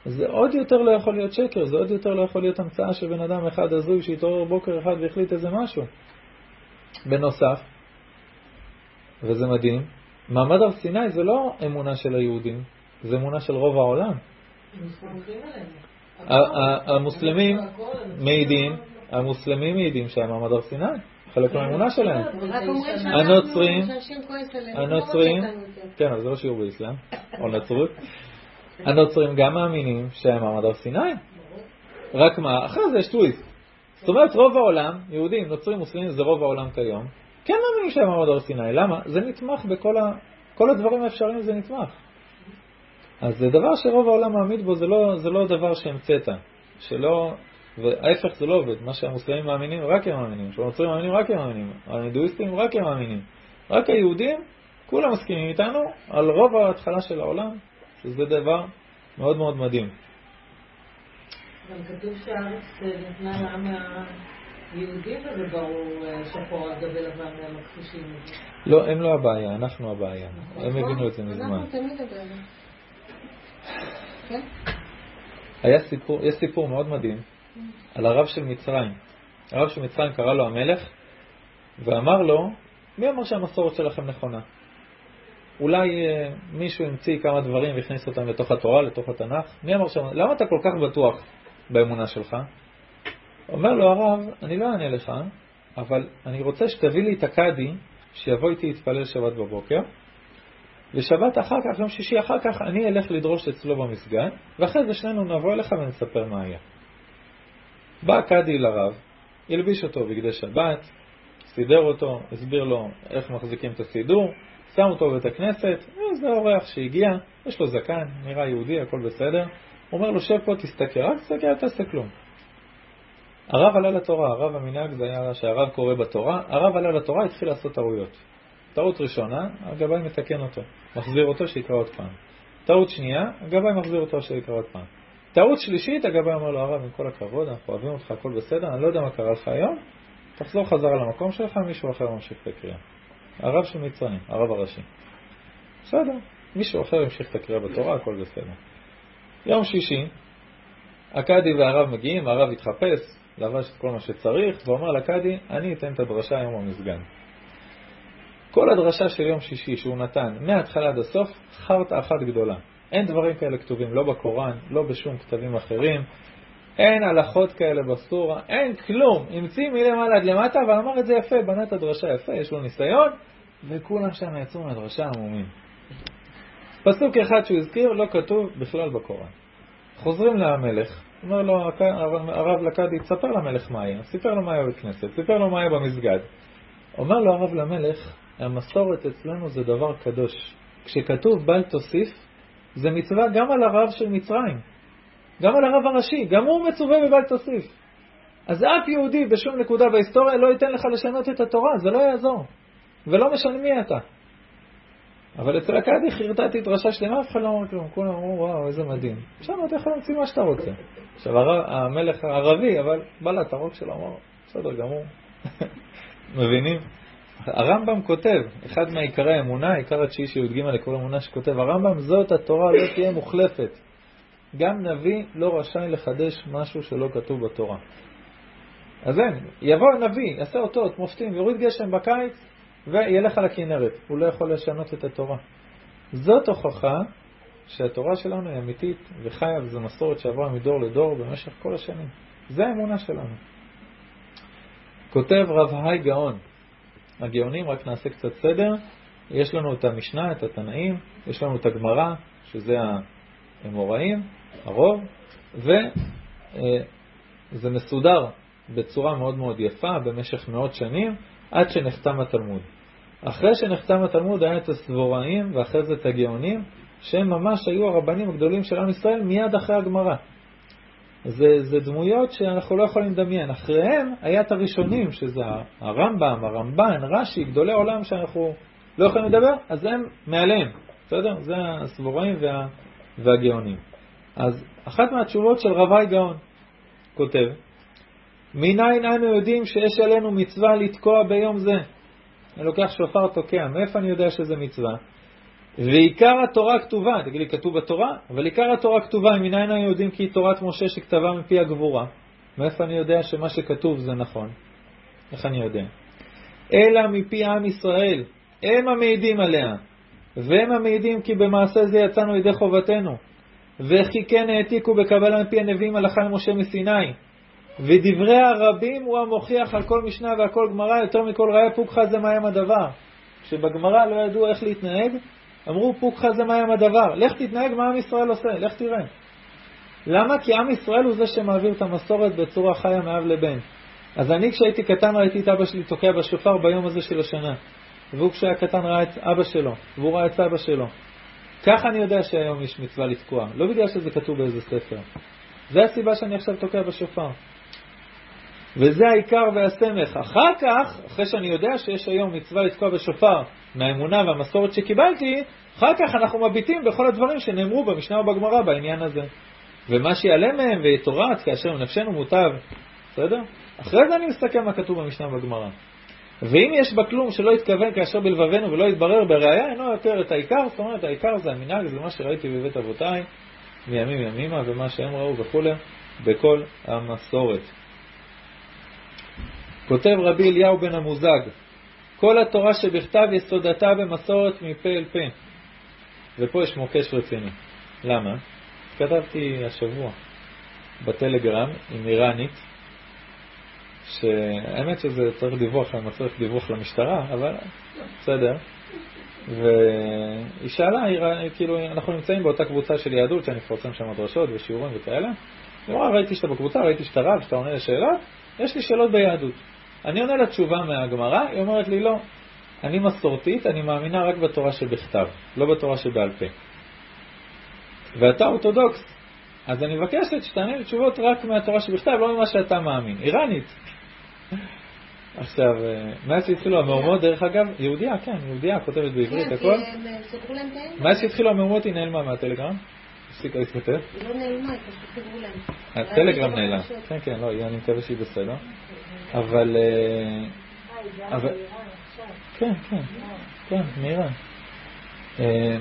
זה עוד יותר לא יכול להיות שקר, זה עוד יותר לא יכול להיות המצאה של בן אדם אחד הזוי שהתעורר בוקר אחד והחליט איזה משהו. בנוסף, וזה מדהים, מעמד הר סיני זה לא אמונה של היהודים, זה אמונה של רוב העולם. המוסלמים מעידים, המוסלמים מעידים שהיה מעמד הר סיני, חלק מהאמונה שלהם. הנוצרים, הנוצרים, כן, אבל זה לא שיעור באסלאם, או נצרות. הנוצרים גם מאמינים שהיה מעמד הר סיני. רק מה, אחרי זה יש טוויסט. זאת אומרת, רוב העולם, יהודים, נוצרים, מוסלמים, זה רוב העולם כיום, כן מאמינים שהיה מעמד הר סיני. למה? זה נתמך בכל ה... כל הדברים האפשריים זה נתמך. אז זה דבר שרוב העולם מעמיד בו, זה לא, זה לא דבר שהמצאת. שלא, וההפך זה לא עובד. מה שהמוסלמים מאמינים, רק הם מאמינים. שהנוצרים מאמינים, רק הם מאמינים. ההינדואיסטים, רק הם מאמינים. רק היהודים, כולם מסכימים איתנו על רוב ההתחלה של העולם, שזה דבר מאוד מאוד מדהים. גם כתוב שהארץ ניתנה לעם היהודי וזה ברור אה, שחור על גבי לבן מהמכחישים. לא, הם לא הבעיה, אנחנו הבעיה. הם הבינו את זה מזמן. אנחנו תמיד הבעיה. כן? היה סיפור, יש סיפור מאוד מדהים על הרב של מצרים. הרב של מצרים קרא לו המלך ואמר לו, מי אמר שהמסורת שלכם נכונה? אולי אה, מישהו המציא כמה דברים והכניס אותם לתוך התורה, לתוך התנ"ך. מי אמר שם, למה אתה כל כך בטוח באמונה שלך? אומר לו הרב, אני לא אענה לך, אבל אני רוצה שתביא לי את הקאדי שיבוא איתי להתפלל שבת בבוקר, ושבת אחר כך, יום שישי אחר כך, אני אלך לדרוש אצלו במסגד, ואחרי זה שנינו נבוא אליך ונספר מה היה. בא הקאדי לרב, הלביש אותו בגדי שבת, סידר אותו, הסביר לו איך מחזיקים את הסידור, שם אותו בבית הכנסת, זה אורח שהגיע, יש לו זקן, נראה יהודי, הכל בסדר. הוא אומר לו, שב פה, תסתכל, רק תסתכל, אל תעשה כלום. הרב עלה לתורה, הרב המנהג זה היה שהרב קורא בתורה, הרב עלה לתורה, התחיל לעשות טעויות. טעות ראשונה, הגבאי מתקן אותו, מחזיר אותו שיקרא עוד פעם. טעות שנייה, הגבאי מחזיר אותו שיקרא עוד פעם. טעות שלישית, הגבאי אומר לו, הרב, עם כל הכבוד, אנחנו אוהבים אותך, הכל בסדר, אני לא יודע מה קרה לך היום, תחזור חזרה למקום שלך, מישהו אחר ממשיך את. הרב של מצרים, הרב הראשי. בסדר, מישהו אחר ימשיך את הקריאה בתורה, הכל בסדר. יום שישי, הקאדי והרב מגיעים, הרב התחפש, לבש את כל מה שצריך, ואומר לקאדי, אני אתן את הדרשה היום במסגן. כל הדרשה של יום שישי שהוא נתן, מההתחלה עד הסוף, חרטא אחת גדולה. אין דברים כאלה כתובים, לא בקוראן, לא בשום כתבים אחרים, אין הלכות כאלה בסורה, אין כלום. המציא מלמעלה עד למטה, אבל אמר את זה יפה, בנה את הדרשה יפה, יש לו ניסיון, וכולם שם יצאו מהדרשה עמומים. פסוק אחד שהוא הזכיר, לא כתוב בכלל בקוראן. חוזרים למלך, אומר לו הרב לקאדי, תספר למלך מה היה. סיפר לו מה היה בבית כנסת, סיפר לו מה היה במסגד. אומר לו הרב למלך, המסורת אצלנו זה דבר קדוש. כשכתוב בל תוסיף, זה מצווה גם על הרב של מצרים, גם על הרב הראשי, גם הוא מצווה בבל תוסיף. אז אף יהודי בשום נקודה בהיסטוריה לא ייתן לך לשנות את התורה, זה לא יעזור. ולא משנה מי אתה. אבל אצל הקאדי חרטטתי דרשה שלמה, אף אחד לא אמר כלום. כולם אמרו, וואו, איזה מדהים. שם אתה יכול להמציא מה שאתה רוצה. עכשיו, המלך הערבי, אבל בלט, הרוק שלו אמר, בסדר גמור. מבינים? הרמב"ם כותב, אחד מעיקרי האמונה, עיקר התשיעי שי"ג לכל אמונה שכותב הרמב"ם, זאת התורה לא תהיה מוחלפת. גם נביא לא רשאי לחדש משהו שלא כתוב בתורה. אז אין, יבוא הנביא, יעשה אותות, מופתים, יוריד גשם בקיץ וילך על הכנרת. הוא לא יכול לשנות את התורה. זאת הוכחה שהתורה שלנו היא אמיתית וחיה, וזו מסורת שעברה מדור לדור במשך כל השנים. זה האמונה שלנו. כותב רב היי גאון, הגאונים, רק נעשה קצת סדר, יש לנו את המשנה, את התנאים, יש לנו את הגמרא, שזה האמוראים, הרוב, וזה מסודר בצורה מאוד מאוד יפה במשך מאות שנים, עד שנחתם התלמוד. אחרי שנחתם התלמוד היה את הסבוראים ואחרי זה את הגאונים, שהם ממש היו הרבנים הגדולים של עם ישראל מיד אחרי הגמרא. זה, זה דמויות שאנחנו לא יכולים לדמיין. אחריהם היה את הראשונים, שזה הרמב"ם, הרמב"ן, רש"י, גדולי עולם שאנחנו לא יכולים לדבר, אז הם מעליהם, בסדר? זה הסבוראים וה, והגאונים. אז אחת מהתשובות של רבי גאון כותב, מניין אנו יודעים שיש עלינו מצווה לתקוע ביום זה? אני לוקח שופר תוקע, מאיפה אני יודע שזה מצווה? ועיקר התורה כתובה, תגיד לי, כתוב בתורה? אבל עיקר התורה כתובה, מניין אנו יודעים כי היא תורת משה שכתבה מפי הגבורה? מאיפה אני יודע שמה שכתוב זה נכון? איך אני יודע? אלא מפי עם ישראל, הם המעידים עליה, והם המעידים כי במעשה זה יצאנו ידי חובתנו, וכי כן העתיקו בקבלה מפי הנביאים הלכה למשה מסיני. ודברי הרבים הוא המוכיח על כל משנה ועל כל גמרא, יותר מכל ראיה פוקחא מים הדבר. כשבגמרא לא ידעו איך להתנהג, אמרו פוקחא זה מים הדבר. לך תתנהג מה עם ישראל עושה, לך תראה. למה? כי עם ישראל הוא זה שמעביר את המסורת בצורה חיה מאב לבן. אז אני כשהייתי קטן ראיתי את אבא שלי תוקע בשופר ביום הזה של השנה. והוא כשהיה קטן ראה את אבא שלו, והוא ראה את סבא שלו. ככה אני יודע שהיום יש מצווה לתקוע, לא בגלל שזה כתוב באיזה ספר. זה הסיבה שאני עכשיו תוקע בשופר. וזה העיקר והסמך. אחר כך, אחרי שאני יודע שיש היום מצווה לתקוע בשופר מהאמונה והמסורת שקיבלתי, אחר כך אנחנו מביטים בכל הדברים שנאמרו במשנה ובגמרא בעניין הזה. ומה שיעלה מהם ויתורץ כאשר נפשנו מוטב, בסדר? אחרי זה אני מסתכל מה כתוב במשנה ובגמרא. ואם יש בה כלום שלא התכוון כאשר בלבבנו ולא יתברר בראייה, אינו יותר את העיקר, זאת אומרת, העיקר זה המנהג, זה מה שראיתי בבית אבותיי, מימים ימימה, ומה שהם ראו וכולי, בכל המסורת. כותב רבי אליהו בן המוזג, כל התורה שבכתב יסודתה במסורת מפה אל פה. ופה יש מוקש רציני. למה? כתבתי השבוע בטלגרם עם איראנית, שהאמת שזה צריך דיווח, מצריך דיווח למשטרה, אבל בסדר. והיא שאלה, היא, כאילו, אנחנו נמצאים באותה קבוצה של יהדות, שאני מפרסם שם דרשות ושיעורים וכאלה. היא אמרה, ראיתי שאתה בקבוצה, ראיתי שאתה רב, שאתה עונה לשאלות, יש לי שאלות ביהדות. אני עונה לה תשובה מהגמרא, היא אומרת לי, לא, אני מסורתית, אני מאמינה רק בתורה שבכתב, לא בתורה שבעל פה. ואתה אורתודוקס, אז אני מבקשת שתענה לי תשובות רק מהתורה שבכתב, לא ממה שאתה מאמין. איראנית. עכשיו, אה, מאז שהתחילו המהומות, דרך אגב, יהודיה, כן, יהודיה, כותבת בעברית, כן, הכל. האמצע. מאז שהתחילו המהומות היא נעלמה מהטלגרם, הפסיקה להתכתב. היא לא נעלמה, היא פשוט סגרו להם. הטלגרם נעלם. כן, כן, לא, אני מקווה שהיא בסדר. אבל... אה. כן, כן, כן, מאיראן. אה,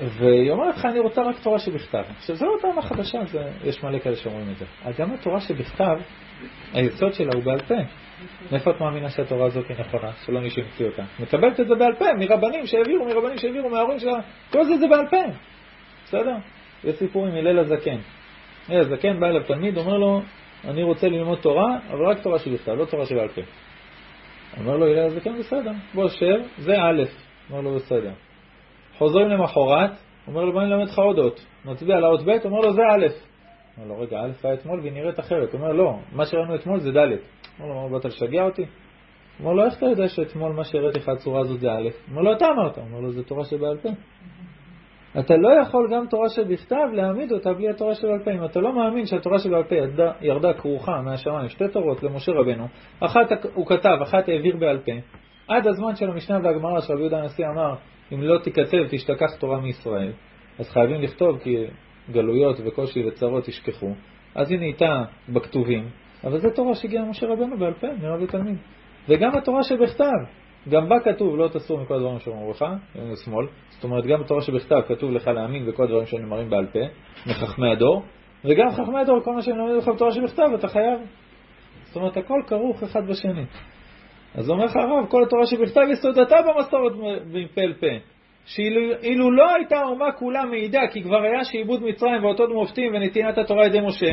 והיא אומרת לך, אני רוצה רק תורה שבכתב. עכשיו, זו לא טענה חדשה, יש מלא כאלה שאומרים את זה. גם התורה שבכתב, היסוד שלה הוא בעל פה. מאיפה את מאמינה שהתורה הזאת היא נכונה? שלא מישהו המציא אותה. מקבלת את זה בעל פה, מרבנים שהעבירו, מרבנים שהעבירו, מההורים שלה. כל זה זה בעל פה. בסדר? יש סיפור עם הלל הזקן. הלל הזקן בא אליו תלמיד, אומר לו, אני רוצה ללמוד תורה, אבל רק תורה שבכתב, לא תורה שבעל פה. אומר לו הלל הזקן, בסדר, בוא שב, זה א', אומר לו בסדר. חוזרים למחרת, אומר לו בוא נלמד לך עוד אות. מצביע על האות ב', אומר לו זה א'. אומר לו רגע, א' היה אתמול והיא נראית אחרת. אומר לא, מה שראינו אתמול זה ד'. אומר לו, באת לשגע אותי? אומר לו, איך אתה יודע שאתמול מה שהראיתי לך הצורה הזאת זה א'? אומר לו, אתה אמרת. אומר לו, זה תורה שבעל פה. אתה לא יכול גם תורה שבכתב להעמיד אותה בלי התורה שבעל פה. אם אתה לא מאמין שהתורה שבעל פה ירדה, ירדה כרוכה מהשמיים, שתי תורות למשה רבנו, אחת הוא כתב, אחת העביר בעל פה, עד הזמן של המשנה והגמרא שרבי יהודה הנשיא אמר, אם לא תיכתב תשתכח תורה מישראל, אז חייבים לכתוב כי גלויות וקושי וצרות ישכחו, אז היא נהייתה בכתובים, אבל זו תורה שהגיעה למשה רבנו בעל פה, מרב ותלמיד. וגם התורה שבכתב, גם בה כתוב לא תסור מכל הדברים שאומרו לך, שמאל, זאת אומרת גם בתורה שבכתב כתוב לך להאמין בכל הדברים שנאמרים בעל פה, מחכמי הדור, וגם חכמי הדור, כל מה שהם לומדים לך בתורה שבכתב, אתה חייב. זאת אומרת, הכל כרוך אחד בשני. אז אומר לך הרב, כל התורה שבכתב יסודתה במסורת מפה אל פה. שאילו לא הייתה האומה כולה מעידה, כי כבר היה שעיבוד מצרים ואותות מופתים ונתינת התורה על ידי משה,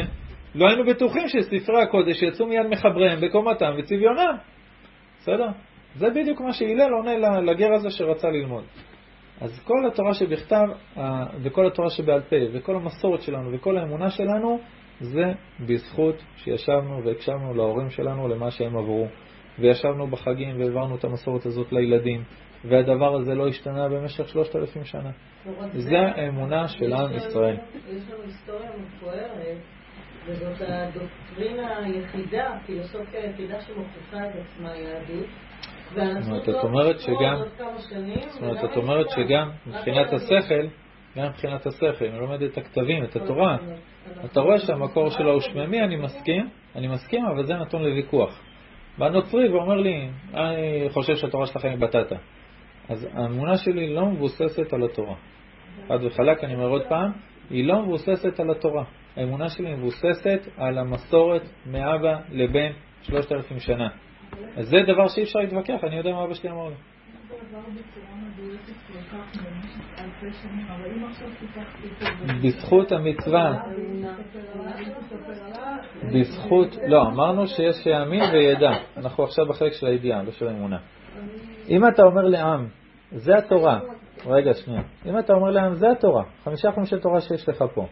לא היינו בטוחים שספרי הקודש יצאו מיד מחבריהם בקומתם וצביונם. בסדר? זה בדיוק מה שהלל עונה לגר הזה שרצה ללמוד. אז כל התורה שבכתב וכל התורה שבעל פה וכל המסורת שלנו וכל האמונה שלנו זה בזכות שישבנו והקשבנו להורים שלנו למה שהם עברו. וישבנו בחגים והעברנו את המסורת הזאת לילדים, והדבר הזה לא השתנה במשך שלושת אלפים שנה. זה האמונה של עם ישראל. יש לנו היסטוריה מפוארת, וזאת הדוקטרינה היחידה, הפילוסופיה היחידה שמוכיחה את עצמה יהדות. זאת אומרת שגם, זאת אומרת, את אומרת שגם מבחינת השכל, גם מבחינת השכל, אם לומד את הכתבים, את התורה, אתה רואה שהמקור שלו הוא שממי, אני מסכים, אני מסכים, אבל זה נתון לוויכוח. בא נוצרי ואומר לי, אני חושב שהתורה שלכם היא בטטה. אז האמונה שלי לא מבוססת על התורה. חד וחלק, אני אומר עוד פעם, היא לא מבוססת על התורה. האמונה שלי מבוססת על המסורת מאבא לבן שלושת אלפים שנה. אז זה דבר שאי אפשר להתווכח, אני יודע מה אבא שלי אמר לי. בזכות המצווה, בזכות, לא, אמרנו שיש שיאמין וידע. אנחנו עכשיו בחלק של הידיעה, לא של האמונה. אם אתה אומר לעם, זה התורה, רגע, שנייה. אם אתה אומר לעם, זה התורה, חמישה חומשי תורה שיש לך פה.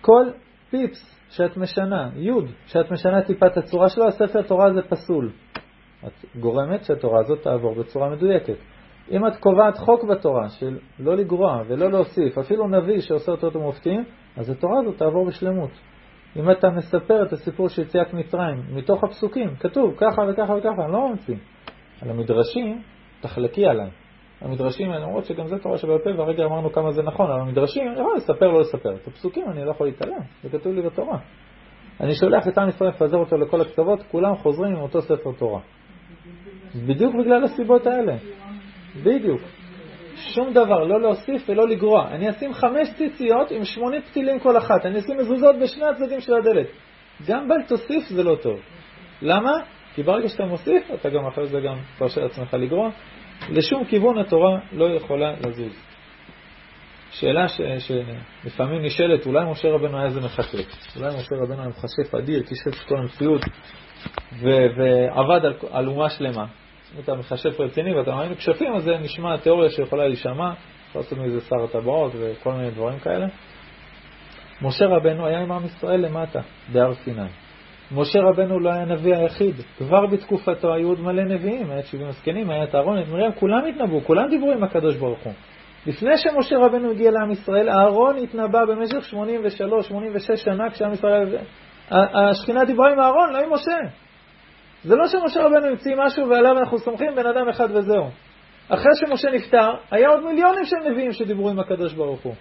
כל פיפס שאת משנה, יוד, שאת משנה טיפה את הצורה שלו, הספר תורה זה פסול. את גורמת שהתורה הזאת תעבור בצורה מדויקת. אם את קובעת חוק בתורה של לא לגרוע ולא להוסיף, אפילו נביא שעושה אותו מופתים, אז התורה הזאת תעבור בשלמות. אם אתה מספר את הסיפור של יציאת מצרים, מתוך הפסוקים, כתוב ככה וככה וככה, אני לא ממציא. על המדרשים, תחלקי עליי. המדרשים, למרות שגם זה תורה שבעל פה, והרגע אמרנו כמה זה נכון, אבל המדרשים, אני יכול לספר, לא לספר. את הפסוקים אני לא יכול להתעלם, זה כתוב לי בתורה. אני שולח את עם ישראל לפזר אותו לכל הקצוות, כולם חוזרים עם אותו ספר תורה. בדיוק בגלל הסיבות האלה. בדיוק. שום דבר, לא להוסיף ולא לגרוע. אני אשים חמש ציציות עם שמונה פתילים כל אחת. אני אשים מזוזות בשני הצדדים של הדלת. גם בל תוסיף זה לא טוב. למה? כי ברגע שאתה מוסיף, אתה גם אחרי זה גם תרשה לעצמך לגרוע. לשום כיוון התורה לא יכולה לזוז. שאלה שלפעמים נשאלת, אולי משה רבנו היה איזה מכשף, אולי משה רבנו היה מכשף אדיר, כישף את כל המציאות ועבד על, על אומה שלמה. אם אתה מכשף רציני ואתה מאמין בכשפים, אז זה נשמע תיאוריה שיכולה להישמע, אפשר לעשות מזה שר הטבעות וכל מיני דברים כאלה. משה רבנו היה עם עם ישראל למטה, בהר סיני. משה רבנו לא היה הנביא היחיד, כבר בתקופתו היו עוד מלא נביאים, היה את שבעים הזקנים, היה את אהרון, את מרים, כולם התנבאו, כולם דיברו עם הקדוש ברוך הוא. לפני שמשה רבנו הגיע לעם ישראל, אהרון התנבא במשך 83-86 שנה כשעם ישראל... השכינה דיברה עם אהרון, לא עם משה. זה לא שמשה רבנו המציא משהו ועליו אנחנו סומכים בן אדם אחד וזהו. אחרי שמשה נפטר, היה עוד מיליונים של נביאים שדיברו עם הקדוש ברוך הוא.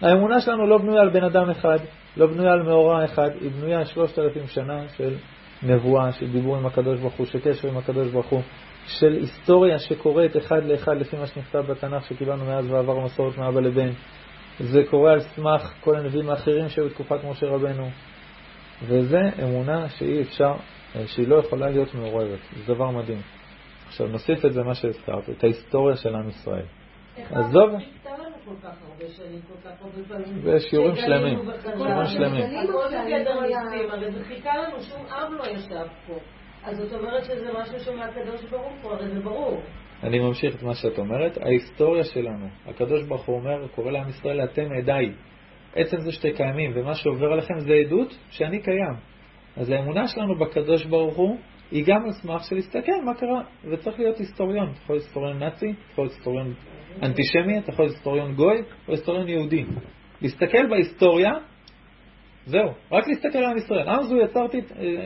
האמונה שלנו לא בנויה על בן אדם אחד, לא בנויה על מאורע אחד, היא בנויה על שלושת אלפים שנה של נבואה, של דיבור עם הקדוש ברוך הוא, של קשר עם הקדוש ברוך הוא, של היסטוריה שקורית אחד לאחד לפי מה שנכתב בתנ"ך שקיבלנו מאז ועבר מסורת מאבא לבן. זה קורה על סמך כל הנביאים האחרים שהיו בתקופת משה רבנו. וזה אמונה שאי אפשר, שהיא לא יכולה להיות מעורבת. זה דבר מדהים. עכשיו נוסיף את זה מה שהזכרת, את ההיסטוריה של עם ישראל. עזוב. ושיעורים שלמים, שיעורים שלמים. הכל בגדר ניסים, הרי זה חיכה לנו, שום עם לא ישב פה. אז זאת אומרת שזה משהו שמהקדוש ברוך הוא, הרי זה ברור. אני ממשיך את מה שאת אומרת. ההיסטוריה שלנו, הקדוש ברוך הוא אומר, קורא לעם ישראל, אתם עדיי. עצם זה שאתם קיימים, ומה שעובר עליכם זה עדות שאני קיים. אז האמונה שלנו בקדוש ברוך הוא היא גם על סמך של להסתכל מה קרה, וצריך להיות היסטוריון. אתה יכול להיות היסטוריון נאצי, אתה יכול להיות היסטוריון אנטישמי, אתה יכול להיות היסטוריון גוי או היסטוריון יהודי. להסתכל בהיסטוריה, זהו, רק להסתכל על עם ישראל. עם זו יצרתי,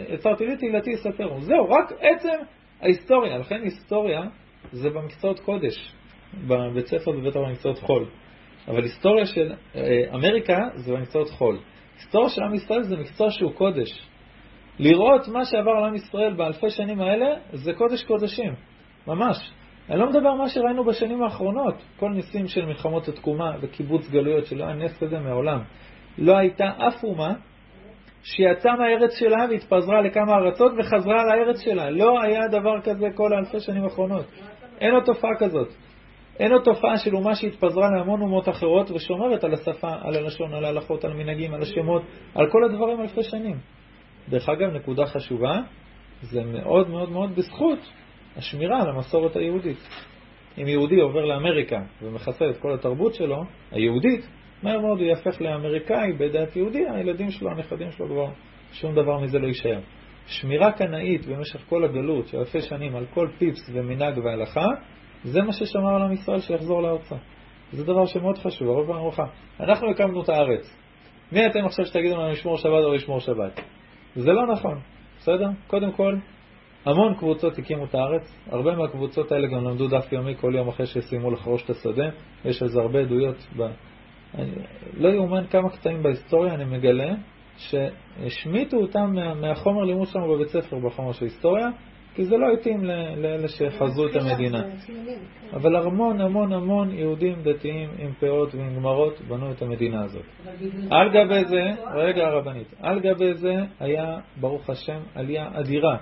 יצרתי לי, תהילתי יספרו. זהו, רק עצם ההיסטוריה. לכן היסטוריה זה במקצועות קודש, בבית ספר בבית המקצועות חול. אבל היסטוריה של אה, אמריקה זה במקצועות חול. היסטוריה של עם ישראל זה מקצוע שהוא קודש. לראות מה שעבר על עם ישראל באלפי שנים האלה זה קודש קודשים, ממש. אני לא מדבר על מה שראינו בשנים האחרונות, כל ניסים של מלחמות התקומה וקיבוץ גלויות, שלא היה נס כזה מעולם. לא הייתה אף אומה שיצאה מהארץ שלה והתפזרה לכמה ארצות וחזרה לארץ שלה. לא היה דבר כזה כל האלפי שנים האחרונות. אין עוד תופעה כזאת. אין עוד תופעה של אומה שהתפזרה להמון אומות אחרות ושומרת על השפה, על הלשון, על ההלכות, על המנהגים, על השמות, על כל הדברים אלפי שנים. דרך אגב, נקודה חשובה, זה מאוד מאוד מאוד בזכות השמירה על המסורת היהודית. אם יהודי עובר לאמריקה ומחסל את כל התרבות שלו, היהודית, מהר מאוד הוא יהפך לאמריקאי בדת יהודי, הילדים שלו, הנכדים שלו כבר, שום דבר מזה לא יישאר. שמירה קנאית במשך כל הגלות של אלפי שנים על כל פיפס ומנהג והלכה, זה מה ששמר על עם ישראל שיחזור לארצה. זה דבר שמאוד חשוב, הרבה פעמים ארוחה. אנחנו הקמנו את הארץ. מי אתם עכשיו שתגידו לנו לשמור שבת או לשמור שבת? זה לא נכון, בסדר? קודם כל, המון קבוצות הקימו את הארץ, הרבה מהקבוצות האלה גם למדו דף יומי כל יום אחרי שסיימו לחרוש את השדה, יש על זה הרבה עדויות. ב... אני... לא יאומן כמה קטעים בהיסטוריה אני מגלה שהשמיטו אותם מה... מהחומר לימוד שלנו בבית ספר בחומר של היסטוריה, כי זה לא התאים לאלה שחזו את המדינה. אבל המון המון המון יהודים דתיים עם פאות ועם גמרות בנו את המדינה הזאת. על גבי זה, רגע הרבנית, על גבי זה היה, ברוך השם, עלייה אדירה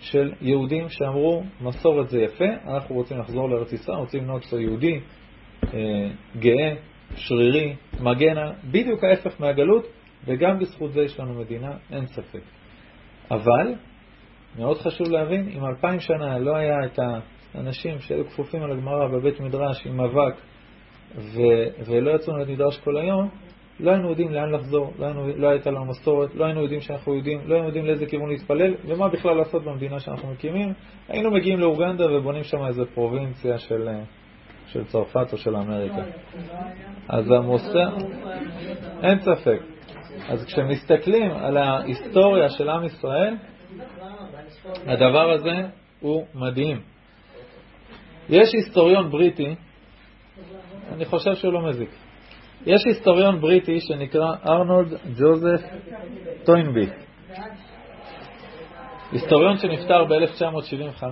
של יהודים שאמרו, מסורת זה יפה, אנחנו רוצים לחזור לארץ ישראל, רוצים לבנות פה יהודי, אה, גאה, שרירי, מגנה, בדיוק ההפך מהגלות, וגם בזכות זה יש לנו מדינה, אין ספק. אבל מאוד חשוב להבין, אם אלפיים שנה לא היה את האנשים שהיו כפופים על הגמרא בבית מדרש עם אבק ו- ולא יצאו לבית מדרש כל היום, לא היינו יודעים לאן לחזור, לא, היינו, לא הייתה לנו מסורת, לא היינו יודעים שאנחנו יהודים, לא היינו יודעים לאיזה כיוון להתפלל ומה בכלל לעשות במדינה שאנחנו מקימים. היינו מגיעים לאוגנדה ובונים שם איזה פרובינציה של, של צרפת או של אמריקה. אז המוסר, אין ספק. אז כשמסתכלים על ההיסטוריה של עם ישראל, הדבר הזה הוא מדהים. יש היסטוריון בריטי, אני חושב שהוא לא מזיק. יש היסטוריון בריטי שנקרא ארנולד ג'וזף טוינבי. היסטוריון שנפטר ב-1975,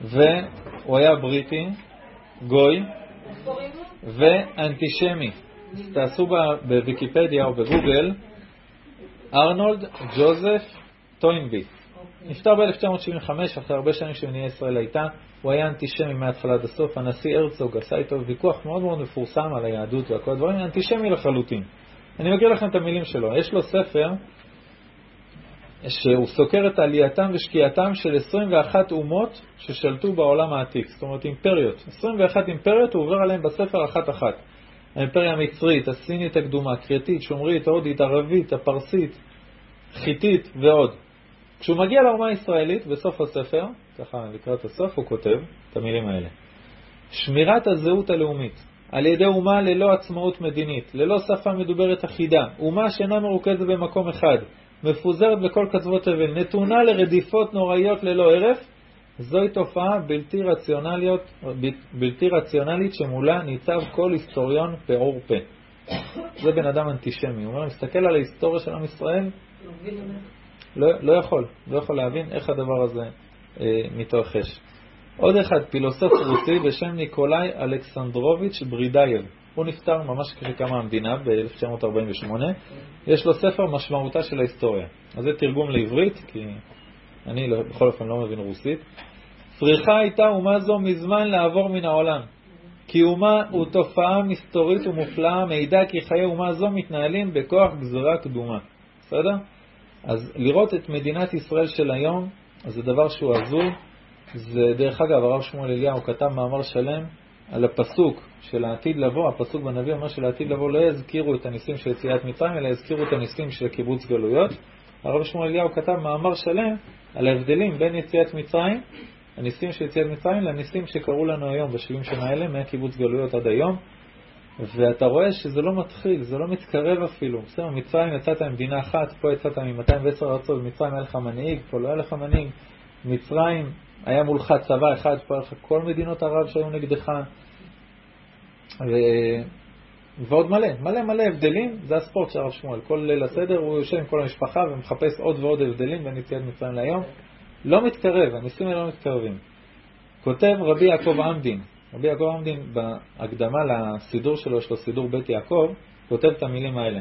והוא היה בריטי, גוי ואנטישמי. תעשו בוויקיפדיה או בגוגל ארנולד ג'וזף טוינבי. נפטר ב-1975, אחרי הרבה שנים שמדינת ישראל הייתה. הוא היה אנטישמי מההתחלה עד הסוף. הנשיא הרצוג עשה איתו ויכוח מאוד מאוד מפורסם על היהדות וכל הדברים, אנטישמי לחלוטין. אני מקריא לכם את המילים שלו. יש לו ספר שהוא סוקר את עלייתם ושקיעתם של 21 אומות ששלטו בעולם העתיק, זאת אומרת אימפריות. 21 אימפריות הוא עובר עליהן בספר אחת-אחת. האימפריה המצרית, הסינית הקדומה, הקריטית, שומרית, ההודית, ערבית, הפרסית, חיתית ועוד. כשהוא מגיע לאומה הישראלית, בסוף הספר, ככה לקראת הסוף, הוא כותב את המילים האלה: שמירת הזהות הלאומית על ידי אומה ללא עצמאות מדינית, ללא שפה מדוברת אחידה, אומה שאינה מרוכזת במקום אחד, מפוזרת בכל קצוות תבל, נתונה לרדיפות נוראיות ללא הרף, זוהי תופעה בלתי, בלתי רציונלית שמולה ניצב כל היסטוריון פעור פה. זה בן אדם אנטישמי. הוא אומר, מסתכל על ההיסטוריה של עם ישראל, לא, לא יכול, לא יכול להבין איך הדבר הזה מתרחש. עוד אחד, פילוסוף רוסי בשם ניקולאי אלכסנדרוביץ' ברידייב. הוא נפטר ממש כשקמה המדינה ב-1948. יש לו ספר משמעותה של ההיסטוריה. אז זה תרגום לעברית, כי אני לא, בכל אופן לא מבין רוסית. צריכה הייתה אומה זו מזמן לעבור מן העולם. כי אומה הוא תופעה מסתורית ומופלאה, מעידה כי חיי אומה זו מתנהלים בכוח גזרה קדומה. בסדר? אז לראות את מדינת ישראל של היום, אז זה דבר שהוא הזוי. זה, דרך אגב, הרב שמואל אליהו כתב מאמר שלם על הפסוק של העתיד לבוא, הפסוק בנביא אומר שלעתיד לבוא לא יזכירו את הניסים של יציאת מצרים, אלא יזכירו את הניסים של קיבוץ גלויות. הרב שמואל אליהו כתב מאמר שלם על ההבדלים בין יציאת מצרים, הניסים של יציאת מצרים, לניסים שקרו לנו היום, ב-70 שנה האלה, מהקיבוץ גלויות עד היום. ואתה רואה שזה לא מתחיל, זה לא מתקרב אפילו. בסדר, מצרים יצאת ממדינה אחת, פה יצאת מ-210 ארצות, במצרים היה לך מנהיג, פה לא היה לך מנהיג. מצרים היה מולך צבא אחד, פה היה לך כל מדינות ערב שהיו נגדך. ו... ועוד מלא, מלא מלא הבדלים, זה הספורט של הרב שמואל. כל ליל הסדר הוא יושב עם כל המשפחה ומחפש עוד ועוד הבדלים בין יציאת מצרים להיום. לא מתקרב, הניסים האלה לא מתקרבים. כותב רבי יעקב עמדין, רבי יעקב עמדין בהקדמה לסידור שלו, יש לו סידור בית יעקב, כותב את המילים האלה.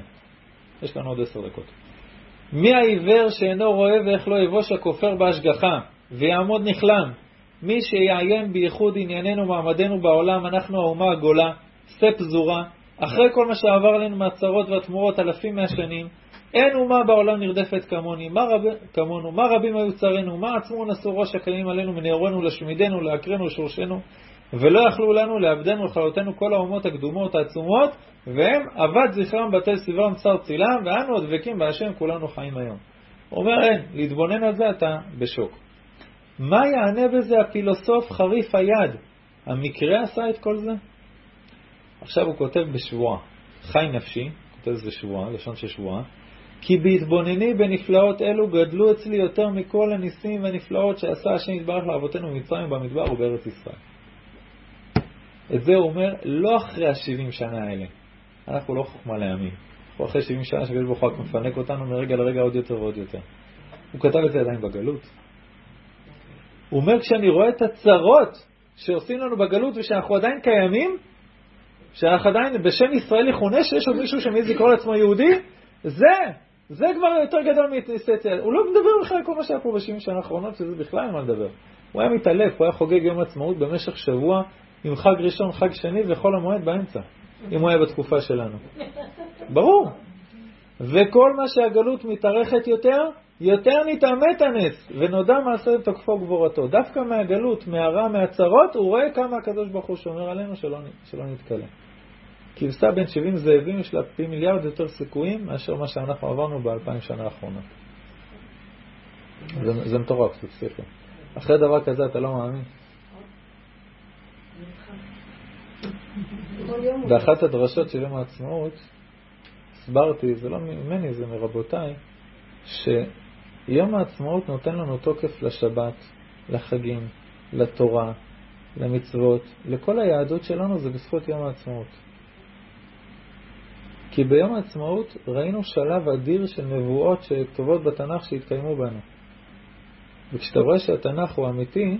יש לנו עוד עשר דקות. מי העיוור שאינו רואה ואיך לא יבוש הכופר בהשגחה, ויעמוד נכלם? מי שיעיין בייחוד ענייננו מעמדנו בעולם, אנחנו האומה הגולה, שא פזורה, אחרי כל מה שעבר עלינו מהצרות והתמורות אלפים מהשנים, אין אומה בעולם נרדפת כמוני, מה רב... כמונו, מה רבים היו צרינו, מה עצמו נשאו ראש הקיימים עלינו מנעורנו לשמידנו, לעקרנו, לשורשנו, ולא יכלו לנו לאבדנו ולכלותנו כל האומות הקדומות העצומות, והם אבד זכרם בתי סביבם צר צילם, ואנו עוד דבקים בהשם כולנו חיים היום. אומר אין, להתבונן על זה אתה בשוק. מה יענה בזה הפילוסוף חריף היד? המקרה עשה את כל זה? עכשיו הוא כותב בשבועה, חי נפשי, כותב זה שבועה, לשון של שבועה, כי בהתבונני בנפלאות אלו גדלו אצלי יותר מכל הניסים והנפלאות שעשה השם יתברך לאבותינו במצרים במדבר ובארץ ישראל. את זה הוא אומר לא אחרי ה-70 שנה האלה. אנחנו לא חוכמה לימים. אנחנו אחרי 70 שנה שקדוש ברוך הוא רק מפנק אותנו מרגע לרגע עוד יותר ועוד יותר. הוא כתב את זה עדיין בגלות. הוא אומר, כשאני רואה את הצרות שעושים לנו בגלות ושאנחנו עדיין קיימים, שאנחנו עדיין בשם ישראל יכונה שיש עוד מישהו שמעז לקרוא לעצמו יהודי, זה, זה כבר יותר גדול מתניסטיה. הוא לא מדבר בכלל על כל מה שהיה פה בשבעים שנה האחרונות, שזה בכלל אין מה לדבר. הוא היה מתעלף, הוא היה חוגג יום עצמאות במשך שבוע עם חג ראשון, חג שני וחול המועד באמצע, אם הוא היה בתקופה שלנו. ברור. וכל מה שהגלות מתארכת יותר, יותר נתעמת הנס, ונודע מעשה תוקפו גבורתו. דווקא מהגלות, מהרע, מהצרות, הוא רואה כמה הקדוש ברוך הוא שומר עלינו שלא, שלא נתקלה. כבשה בין 70 זאבים יש לה פי מיליארד יותר סיכויים מאשר מה שאנחנו עברנו באלפיים שנה האחרונה. זה, מטורף, זה. אחרי דבר כזה אתה לא מאמין. באחת הדרשות של יום העצמאות הסברתי, זה לא ממני, זה מרבותיי, שיום העצמאות נותן לנו תוקף לשבת, לחגים, לתורה, למצוות, לכל היהדות שלנו זה בזכות יום העצמאות. כי ביום העצמאות ראינו שלב אדיר של נבואות שכתובות בתנ"ך שהתקיימו בנו. וכשאתה רואה שהתנ"ך הוא אמיתי,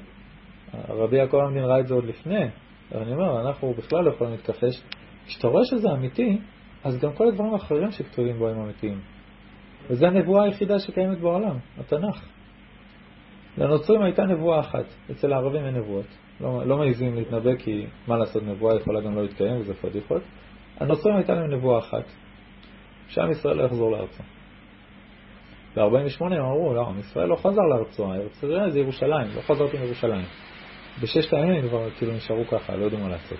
רבי יעקב עמדין ראה את זה עוד לפני, אני אומר, אנחנו בכלל לא יכולים להתכחש. כשאתה רואה שזה אמיתי, אז גם כל הדברים האחרים שכתובים בו הם אמיתיים. וזו הנבואה היחידה שקיימת בעולם, התנ"ך. לנוצרים הייתה נבואה אחת, אצל הערבים אין נבואות. לא, לא מעזים להתנבא כי מה לעשות, נבואה יכולה גם לא להתקיים וזה פדיחות. הנוצרים הייתה להם נבואה אחת, שעם ישראל לא יחזור לארצו. ב-48 הם אמרו, לא, עם ישראל לא חזר לארצו, הארץ זה ירושלים, לא חזרתי מירושלים. בששת הימים כבר כאילו נשארו ככה, לא יודעים מה לעשות.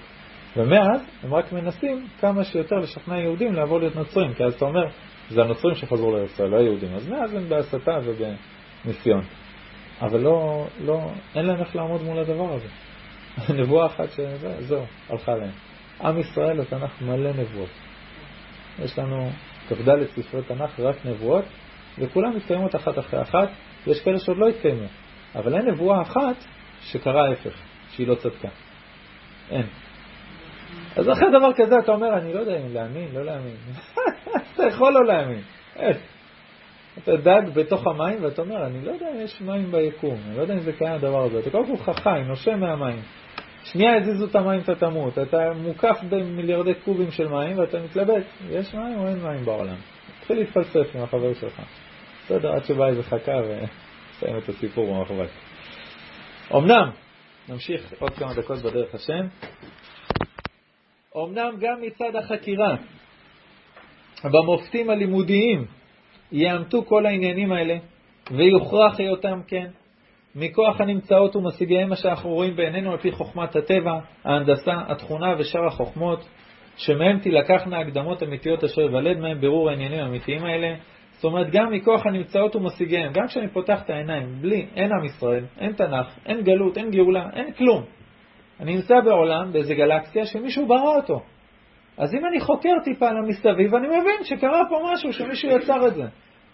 ומאז הם רק מנסים כמה שיותר לשכנע יהודים לעבור להיות נוצרים, כי אז אתה אומר, זה הנוצרים שחזרו לארץ לא היהודים. אז מאז הם בהסתה ובניסיון. אבל לא, לא, אין להם איך לעמוד מול הדבר הזה. נבואה אחת שזהו, הלכה להם. עם ישראל, התנ"ך מלא נבואות. יש לנו כ"ד ספרי תנ"ך, רק נבואות, וכולם מתקיימות אחת אחרי אחת, ויש כאלה שעוד לא התקיימו. אבל אין נבואה אחת שקרה ההפך, שהיא לא צדקה. אין. אז אחרי דבר כזה אתה אומר, אני לא יודע אם להאמין, לא להאמין. אתה יכול לא להאמין. איך? אתה דג בתוך המים ואתה אומר, אני לא יודע אם יש מים ביקום, אני לא יודע אם זה קיים הדבר הזה. אתה קודם כל חי, נושם מהמים. שנייה הזיזו את המים, אתה תמות. אתה מוקף במיליארדי קובים של מים ואתה מתלבט, יש מים או אין מים בעולם? תתחיל להתפלסף עם החבר שלך. בסדר, עד שבא איזה חכה וסיים את הסיפור במחבת. אמנם, נמשיך עוד כמה דקות בדרך השם. אמנם גם מצד החקירה, במופתים הלימודיים, יאמתו כל העניינים האלה, ויוכרח היותם כן, מכוח הנמצאות ומשיגיהם מה שאנחנו רואים בעינינו על פי חוכמת הטבע, ההנדסה, התכונה ושאר החוכמות, שמהם תילקחנה הקדמות אמיתיות אשר יוולד מהם בירור העניינים האמיתיים האלה. זאת אומרת, גם מכוח הנמצאות ומשיגיהם, גם כשאני פותח את העיניים, בלי, אין עם ישראל, אין תנ"ך, אין גלות, אין גאולה, אין כלום. אני נמצא בעולם, באיזה גלקסיה, שמישהו ברא אותו. אז אם אני חוקר טיפה על המסביב, אני מבין שקרה פה משהו, שמישהו יצר את זה.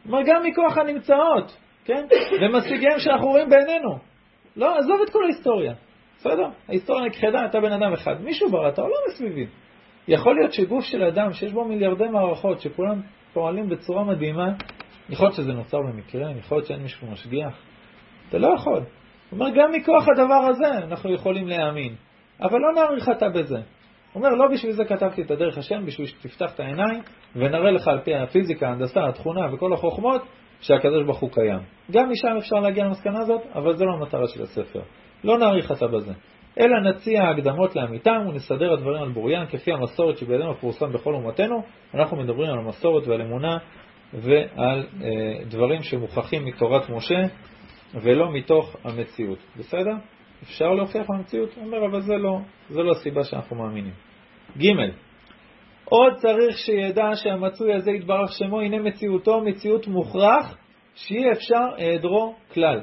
כלומר, גם מכוח הנמצאות, כן? ומשיגיהם שאנחנו רואים בעינינו. לא, עזוב את כל ההיסטוריה. בסדר? ההיסטוריה נכחדה, אתה בן אדם אחד. מישהו ברא את העולם מסביבי. יכול להיות שגוף של אדם שיש בו מיליארדי מערכות, שכולם פועלים בצורה מדהימה, יכול להיות שזה נוצר במקרה, יכול להיות שאין מישהו משגיח. אתה לא יכול. הוא אומר, גם מכוח הדבר הזה אנחנו יכולים להאמין. אבל לא נעריך אתה בזה. הוא אומר, לא בשביל זה כתבתי את הדרך השם, בשביל שתפתח את העיניים ונראה לך על פי הפיזיקה, ההנדסה, התכונה וכל החוכמות שהקדוש ברוך הוא קיים. גם משם אפשר להגיע למסקנה הזאת, אבל זו לא המטרה של הספר. לא נעריך אתה בזה. אלא נציע הקדמות לאמיתם ונסדר הדברים על בוריין כפי המסורת שבידינו פורסם בכל אומתנו. אנחנו מדברים על המסורת ועל אמונה ועל אה, דברים שמוכחים מתורת משה ולא מתוך המציאות. בסדר? אפשר להוכיח במציאות? אומר, אבל זה לא, זה לא הסיבה שאנחנו מאמינים. ג. עוד צריך שידע שהמצוי הזה יתברך שמו, הנה מציאותו, מציאות מוכרח, שאי אפשר היעדרו כלל.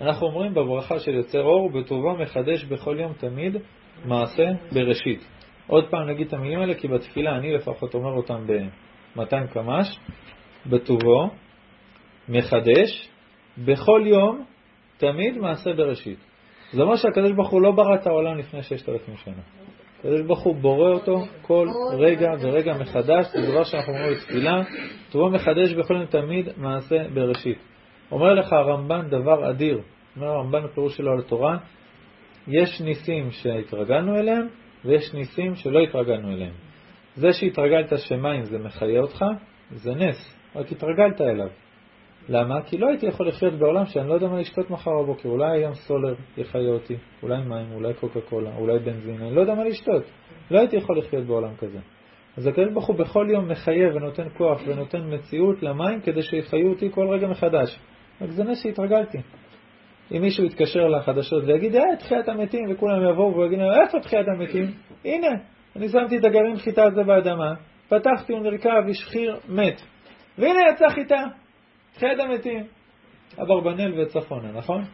אנחנו אומרים בברכה של יוצר אור, בטובו מחדש בכל יום תמיד מעשה בראשית. עוד פעם נגיד את המילים האלה, כי בתפילה אני לפחות אומר אותם ב-200 קמ"ש, בטובו מחדש בכל יום תמיד מעשה בראשית. זה אומר שהקדוש ברוך הוא לא ברא את העולם לפני ששת אלפים שנה. הקדוש ברוך הוא בורא אותו כל רגע ורגע מחדש, זה דבר שאנחנו אומרים בתפילה, טובו מחדש בכל יום תמיד מעשה בראשית. אומר לך הרמב"ן דבר אדיר, אומר הרמב"ן בפירוש שלו על התורה, יש ניסים שהתרגלנו אליהם ויש ניסים שלא התרגלנו אליהם. זה שהתרגלת שמים זה מחיה אותך, זה נס, רק התרגלת אליו. למה? כי לא הייתי יכול לחיות בעולם שאני לא יודע מה לשתות מחר בבוקר. אולי היום סולר יחיה אותי, אולי מים, אולי קוקה קולה, אולי בנזין, אני לא יודע מה לשתות. לא הייתי יכול לחיות בעולם כזה. אז הקדוש ברוך הוא בכל יום מחייב ונותן כוח ונותן מציאות למים כדי שיחיו אותי כל רגע מחדש. רק זה נס שהתרגלתי. אם מישהו יתקשר לחדשות ויגיד, אה, תחיית המתים, וכולם יבואו ויגידו, איפה תחיית המתים? הנה, אני שמתי את הגרעין חיטה הזה באדמה, פתחתי ונרכב, השחיר, מת. והנה יצא חיטה. תחיית המתים. אברבנאל וצפונה, נכון?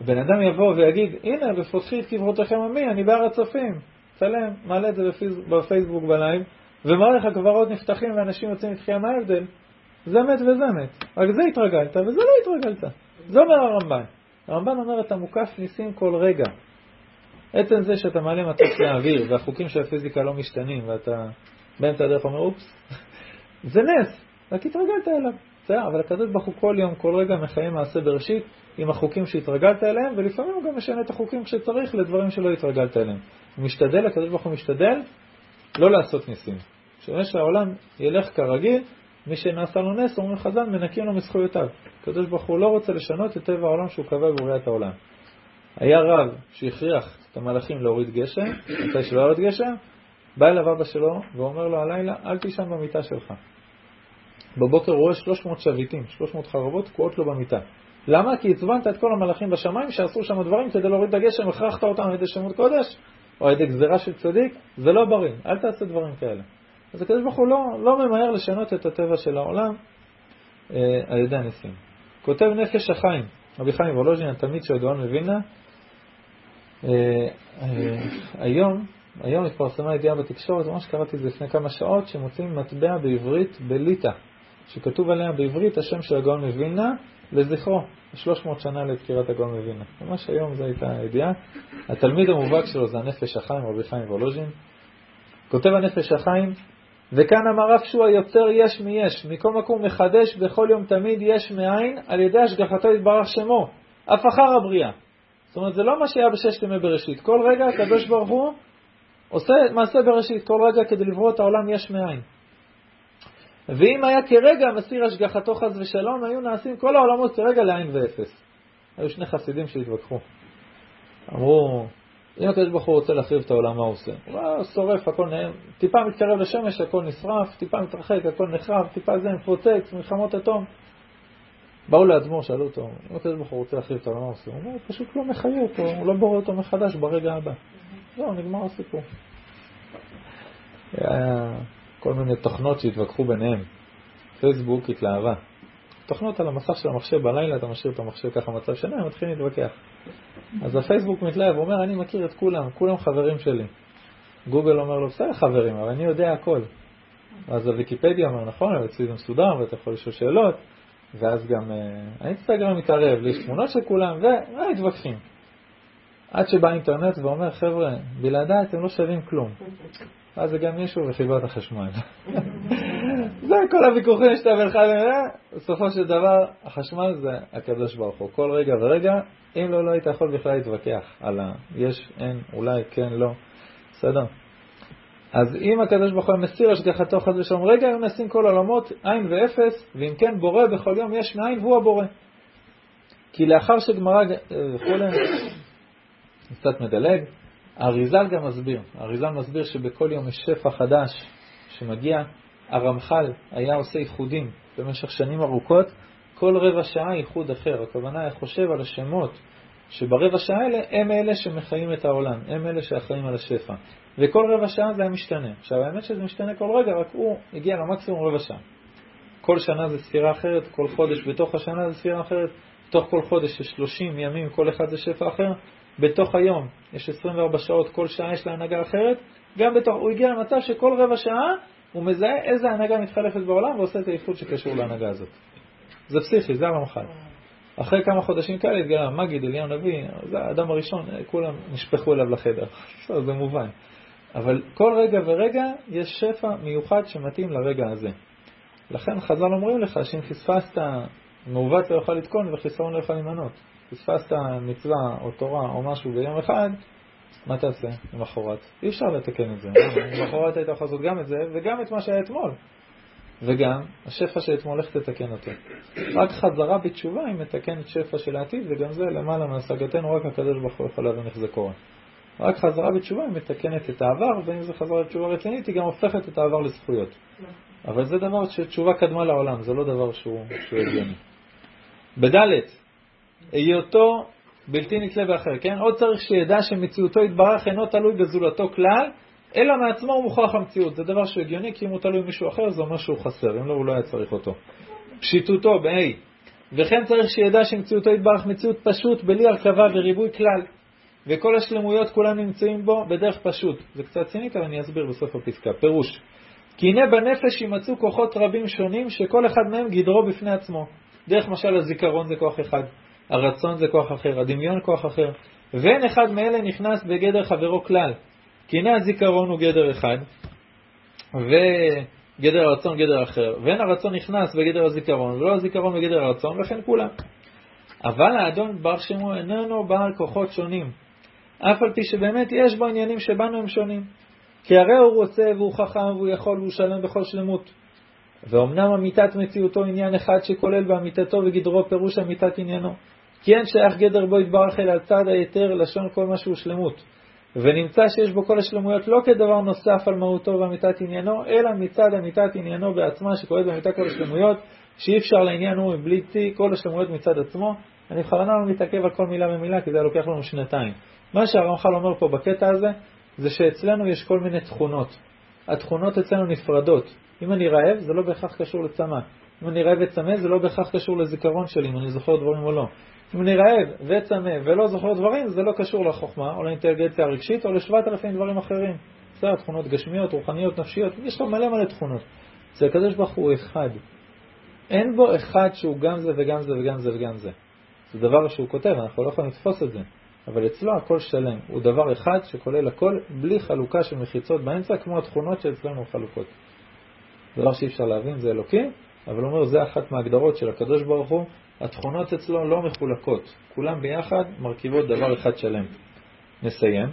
בן אדם יבוא ויגיד, הנה, ופותחי את קברותיכם עמי, אני בהר הצופים. צלם, מעלה את זה בפייסבוק בלייב, ומראה לך קברות נפתחים ואנשים יוצאים לתחייה, מה ההבדל? זה מת וזה מת. רק זה התרגלת וזה לא התרגלת. זה אומר הרמב"ן. הרמב"ן אומר, אתה מוקף ניסים כל רגע. עצם זה שאתה מעלה מטוס לאוויר והחוקים של הפיזיקה לא משתנים ואתה באמצע הדרך אומר, אופס, זה נס, רק התרגלת אליו. בסדר, אבל הקדוש ברוך הוא כל יום, כל רגע מחיה מעשה בראשית עם החוקים שהתרגלת אליהם, ולפעמים הוא גם משנה את החוקים כשצריך לדברים שלא התרגלת אליהם. הוא משתדל, הקדוש ברוך הוא משתדל לא לעשות ניסים. כשאומר שהעולם ילך כרגיל, מי שנעשה לו נס, אומרים חז"ל, מנקים לו מזכויותיו. הקדוש ברוך הוא לא רוצה לשנות את טבע העולם שהוא קבע בבריאת העולם. היה רב שהכריח את המלאכים להוריד גשם, מתי שלא יורד גשם, בא אליו אבא שלו ואומר לו הלילה, אל תישן במיטה שלך. בבוקר הוא רואה 300 שביטים, 300 חרבות תקועות לו במיטה. למה? כי עצבנת את כל המלאכים בשמיים שעשו שם דברים כדי להוריד את הגשם, הכרחת אותם על ידי שמות קודש, או על ידי גזירה של צדיק, זה לא בריא, אל תעשה דברים כאלה. אז הקדוש ברוך הוא לא, לא ממהר לשנות את הטבע של העולם אה, על ידי הניסים. כותב נפש החיים, רבי חיים וולוז'ין, התלמיד של הגאון מווילנה, אה, אה, היום, היום התפרסמה ידיעה בתקשורת, ממש קראתי את זה לפני כמה שעות, שמוצאים מטבע בעברית בליטא, שכתוב עליה בעברית השם של הגאון מווילנה, לזכרו, 300 שנה לפטירת הגאון מווילנה. ממש היום זו הייתה הידיעה. התלמיד המובהק שלו זה הנפש החיים, רבי חיים וולוז'ין. כותב הנפש החיים, וכאן אמר רב שהוא היוצר יש מיש, מכל מקום מחדש בכל יום תמיד יש מאין, על ידי השגחתו יתברך שמו, אף אחר הבריאה. זאת אומרת, זה לא מה שהיה בששת ימי בראשית. כל רגע הקדוש ברוך הוא עושה מעשה בראשית, כל רגע כדי לברוא את העולם יש מאין. ואם היה כרגע מסיר השגחתו חס ושלום, היו נעשים כל העולמות כרגע לעין ואפס. היו שני חסידים שהתווכחו. אמרו, אם הקדוש ברוך הוא רוצה להחריב את העולם, מה הוא עושה? הוא שורף, הכל נעים, טיפה מתקרב לשמש, הכל נשרף, טיפה מתרחק, הכל נחרב, טיפה זה מפוצץ, מלחמות אטום. באו לאדמו"ר, שאלו אותו, אם הקדוש ברוך הוא רוצה להחריב את העולם, מה הוא עושה? הוא אומר, פשוט לא מחיה אותו, הוא לא בורא אותו מחדש ברגע הבא. זהו, נגמר הסיפור. היה כל מיני תוכנות שהתווכחו ביניהם. פייסבוק התלהבה. תוכנות על המסך של המחשב בלילה, אתה משאיר את המחשב ככה מצב שני, הם מתחילים להתווכח. אז הפייסבוק מתלהב, הוא אומר, אני מכיר את כולם, כולם חברים שלי. גוגל אומר לו, בסדר חברים, אבל אני יודע הכל. אז הוויקיפדיה אומר, נכון, אבל אצלי זה מסודר, ואתה יכול לשאול שאלות, ואז גם אה, האינסטגרם מתערב, יש תמונות של כולם, ומתווכחים. עד שבא האינטרנט ואומר, חבר'ה, בלעדיי אתם לא שווים כלום. אז זה גם מישהו וחיבר החשמל. זה כל הוויכוחים שאתה בינך לבין, בסופו של דבר, החשמל זה הקדוש ברוך הוא. כל רגע ורגע, אם לא, לא היית יכול בכלל להתווכח על ה-יש, אין, אולי, כן, לא. בסדר? אז אם הקדוש ברוך הוא מסיר השגחתו חס ושלום, רגע היו נשים כל עולמות עין ואפס, ואם כן בורא בכל יום יש מאין והוא הבורא. כי לאחר שגמרא וכולי, קצת מדלג, האריזל גם מסביר, האריזל מסביר שבכל יום יש שפע חדש שמגיע, הרמח"ל היה עושה ייחודים במשך שנים ארוכות, כל רבע שעה ייחוד אחר, הכוונה היה חושב על השמות שברבע שעה האלה הם אלה שמחיים את העולם, הם אלה שאחראים על השפע. וכל רבע שעה זה היה משתנה. עכשיו האמת שזה משתנה כל רגע, רק הוא הגיע למקסימום רבע שעה. כל שנה זה ספירה אחרת, כל חודש בתוך השנה זה ספירה אחרת, בתוך כל חודש יש 30 ימים, כל אחד זה שפע אחר, בתוך היום יש 24 שעות, כל שעה יש לה הנהגה אחרת, גם בתוך, הוא הגיע למצב שכל רבע שעה הוא מזהה איזה הנהגה מתחלפת בעולם ועושה את האיחוד שקשור להנהגה הזאת. זה פסיכי, זה הרמח"ל. אחרי כמה חודשים כאלה התגלה מגיד, אליהו נביא, זה האדם הראשון, כולם נשפכו אליו לחדר. זה מובן. אבל כל רגע ורגע יש שפע מיוחד שמתאים לרגע הזה. לכן חז"ל אומרים לך שאם פספסת, מעוות לא יוכל לתקון וחיסרון לא יוכל להימנות. פספסת מצווה או תורה או משהו ביום אחד, מה תעשה למחרת? אי אפשר לתקן את זה. למחרת היית יכול לעשות גם את זה וגם את מה שהיה אתמול. וגם, השפע של אתמול, איך תתקן אותו? רק חזרה בתשובה היא מתקנת שפע של העתיד, וגם זה למעלה מהשגתנו, רק הקדוש ברוך הוא יכול להבין איך זה קורה. רק חזרה בתשובה היא מתקנת את העבר, ואם זה חזרה בתשובה רצינית, היא גם הופכת את העבר לזכויות. אבל זה דבר שתשובה קדמה לעולם, זה לא דבר שהוא הגיוני. בדלת, היותו בלתי נתלה באחר, כן? עוד צריך שידע שמציאותו יתברך אינו תלוי בזולתו כלל, אלא מעצמו הוא מוכרח המציאות. זה דבר שהוא הגיוני, כי אם הוא תלוי במישהו אחר, זה אומר שהוא חסר, אם לא, הוא לא היה צריך אותו. פשיטותו, ב-A. וכן צריך שידע שמציאותו יתברך מציאות פשוט, בלי הרכבה וריבוי כלל. וכל השלמויות כולם נמצאים בו בדרך פשוט. זה קצת צינית, אבל אני אסביר בסוף הפסקה. פירוש. כי הנה בנפש יימצאו כוחות רבים שונים, שכל אחד מהם גדרו בפני עצמו. דרך משל הזיכרון זה כוח אחד, הרצון זה כוח אחר, הדמיון כוח אחר, ואין אחד מאלה נכנס בגדר חברו כלל. כי הנה הזיכרון הוא גדר אחד, וגדר הרצון גדר אחר, ואין הרצון נכנס בגדר הזיכרון, ולא הזיכרון בגדר הרצון, וכן כולם. אבל האדון בר שמו איננו בעל כוחות שונים, אף על פי שבאמת יש בו עניינים שבנו הם שונים. כי הרי הוא רוצה והוא חכם והוא יכול והוא שלם בכל שלמות. ואומנם אמיתת מציאותו עניין אחד שכולל באמיתתו וגדרו פירוש אמיתת עניינו. כי אין שייך גדר בו יתברך אלא על צד היתר לשון כל מה שהוא שלמות. ונמצא שיש בו כל השלמויות לא כדבר נוסף על מהותו ואמיתת עניינו, אלא מצד אמיתת עניינו בעצמה שכוללת באמיתה כל השלמויות, שאי אפשר לעניין הוא מבלי כל השלמויות מצד עצמו. אני בכוונה לא מתעכב על כל מילה ומילה כי זה לוקח לנו שנתיים. מה שהרמח"ל אומר פה בקטע הזה, זה שאצלנו יש כל מיני תכונות. התכונות אצלנו נפרדות. אם אני רעב, זה לא בהכרח קשור לצמא. אם אני רעב וצמא, זה לא בהכרח קשור לזיכרון שלי, אם אני זוכר דברים או לא. אם אני רעב וצמא ולא זוכר דברים, זה לא קשור לחוכמה או לאינטליגנציה הרגשית או לשבעת אלפים דברים אחרים. בסדר, תכונות גשמיות, רוחניות, נפשיות, יש לו מלא מלא תכונות. אצל הקדוש ברוך הוא אחד. אין בו אחד שהוא גם זה וגם זה וגם זה וגם זה. זה דבר שהוא כותב, אנחנו לא יכולים לתפוס את זה. אבל אצלו הכל שלם. הוא דבר אחד שכולל הכל בלי חלוקה של מחיצות באמצע, כמו התכונות שאצלנו חלוקות. דבר שאי אפשר להבין, זה אלוקים, אבל אומר, זה אחת מההגדרות של הקדוש ברוך הוא, התכונות אצלו לא מחולקות, כולם ביחד מרכיבות דבר אחד שלם. נסיים.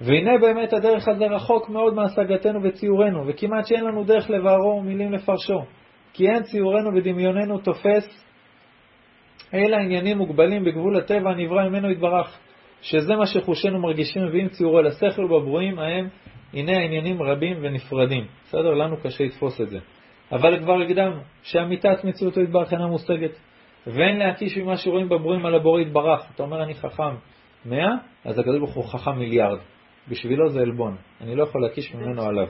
והנה באמת הדרך הזה רחוק מאוד מהשגתנו וציורנו, וכמעט שאין לנו דרך לבארו ומילים לפרשו. כי אין ציורנו ודמיוננו תופס, אלא עניינים מוגבלים בגבול הטבע הנברא ממנו יתברך, שזה מה שחושינו מרגישים מביאים ציורו לשכל ובברואים ההם, הנה העניינים רבים ונפרדים. בסדר? לנו קשה לתפוס את זה. אבל כבר הקדמנו, שאמיתת מציאותו יתברך אינה מושגת. ואין להקיש ממה שרואים בברואים על הבורא יתברך. אתה אומר, אני חכם 100, אז הקדוש ברוך הוא חכם מיליארד. בשבילו זה עלבון. אני לא יכול להקיש ממנו עליו.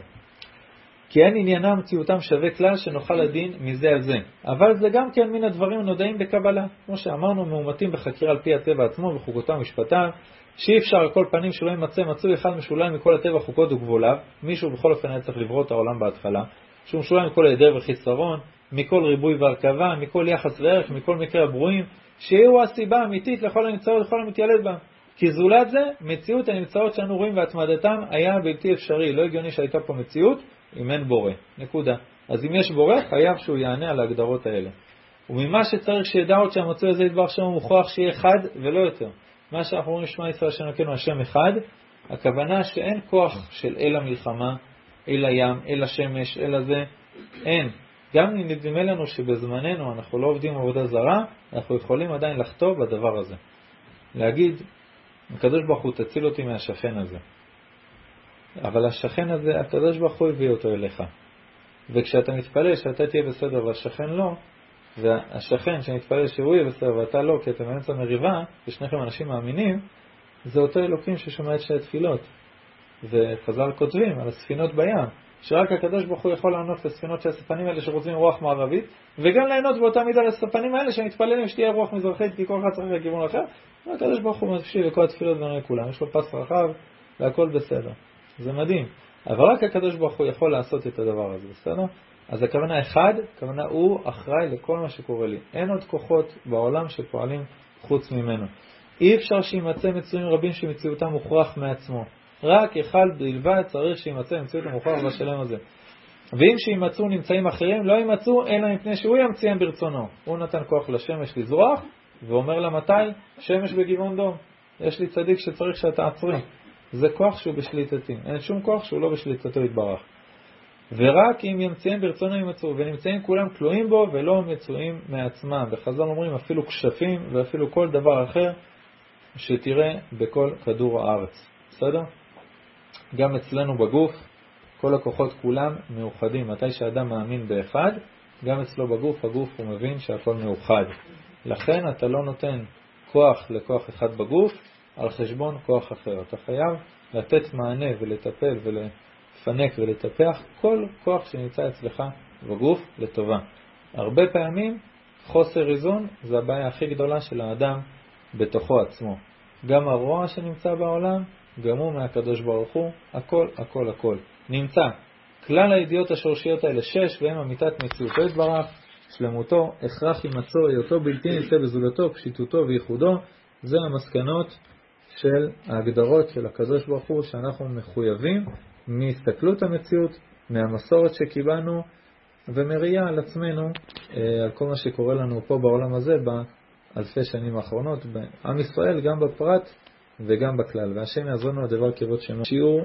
כי אין עניינם מציאותם שווה כלל שנוכל לדין מזה על זה. אבל זה גם כן מן הדברים הנודעים בקבלה. כמו שאמרנו, מאומתים בחקירה על פי הטבע עצמו וחוקותיו ומשפטיו, שאי אפשר על כל פנים שלא יימצא מצוי אחד משוליים מכל הטבע חוקות וגבוליו, מישהו בכל אופן היה צריך לברוא את העולם בהתחלה, שהוא משוליים מכל היעדר וחיסרון, מכל ריבוי והרכבה, מכל יחס וערך, מכל מקרה הברואים, שיהיו הסיבה האמיתית לכל הנמצאות ולכל המתיילד בם. כי זולת זה, מציאות הנמצאות שאנו רואים והתמדתם היה בלתי אפשרי. לא הגיוני שהייתה פה מציאות אם אין בורא. נקודה. אז אם יש בורא, חייב שהוא יענה על ההגדרות האלה. וממה שצריך שידע עוד שהמצוי הזה ידבר שם מוכרח שיהיה אחד ולא יותר. מה שאנחנו אומרים שמע ישראל השם אלוקינו השם אחד, הכוונה שאין כוח של אל המלחמה, אל הים, אל השמש, אל הזה, אין. גם אם נדמה לנו שבזמננו אנחנו לא עובדים עבודה זרה, אנחנו יכולים עדיין לחטוא בדבר הזה. להגיד, הקדוש ברוך הוא תציל אותי מהשכן הזה. אבל השכן הזה, הקדוש ברוך הוא הביא אותו אליך. וכשאתה מתפלל שאתה תהיה בסדר והשכן לא, והשכן שמתפלל שהוא יהיה בסדר ואתה לא, כי אתם באמצע מריבה, ושניכם אנשים מאמינים, זה אותו אלוקים ששומע את שתי התפילות. וחז"ל כותבים על הספינות בים, שרק הקדוש ברוך הוא יכול לענות לספינות של הספנים האלה שרוצים רוח מערבית, וגם לענות באותה מידה לספנים האלה שמתפללים שתהיה רוח מזרחית, כי כל אחד צריך לכיוון אחר, והקדוש ברוך הוא מקשיב לכל התפילות ועונה לכולם, יש לו פס רחב והכל בסדר. זה מדהים. אבל רק הקדוש ברוך הוא יכול לעשות את הדבר הזה, בסדר? אז הכוונה אחד, הכוונה הוא אחראי לכל מה שקורה לי. אין עוד כוחות בעולם שפועלים חוץ ממנו. אי אפשר שימצא מצויים רבים שמציאותם מוכרח מעצמו. רק אחד בלבד צריך שימצא מציאות המוכרח בשלם הזה. ואם שימצאו נמצאים אחרים, לא ימצאו אלא מפני שהוא ימציאם ברצונו. הוא נתן כוח לשמש לזרוח, ואומר לה מתי? שמש בגבעון דום. יש לי צדיק שצריך שתעצרי. זה כוח שהוא בשליטתי. אין שום כוח שהוא לא בשליטתו יתברך. ורק אם ימציאם ברצונו ימצאו, ונמצאים כולם כלואים בו ולא מצויים מעצמם. וחז"ל אומרים אפילו כשפים ואפילו כל דבר אחר שתראה בכל כדור הארץ. בסדר? גם אצלנו בגוף, כל הכוחות כולם מאוחדים. מתי שאדם מאמין באחד, גם אצלו בגוף, הגוף הוא מבין שהכל מאוחד. לכן אתה לא נותן כוח לכוח אחד בגוף על חשבון כוח אחר. אתה חייב לתת מענה ולטפל ולפנק ולטפח כל כוח שנמצא אצלך בגוף לטובה. הרבה פעמים חוסר איזון זה הבעיה הכי גדולה של האדם בתוכו עצמו. גם הרוע שנמצא בעולם גם הוא מהקדוש ברוך הוא, הכל, הכל, הכל. נמצא. כלל הידיעות השורשיות האלה שש, והם אמיתת מציאותו יתברך, שלמותו, הכרח הימצאו, היותו בלתי נמצא בזולתו, פשיטותו וייחודו, זה המסקנות של ההגדרות של הקדוש ברוך הוא שאנחנו מחויבים מהסתכלות המציאות, מהמסורת שקיבלנו ומראייה על עצמנו, אה, על כל מה שקורה לנו פה בעולם הזה באלפי שנים האחרונות, בעם ישראל גם בפרט וגם בכלל. והשם יעזרנו לדבר כבוד שמו. שיעור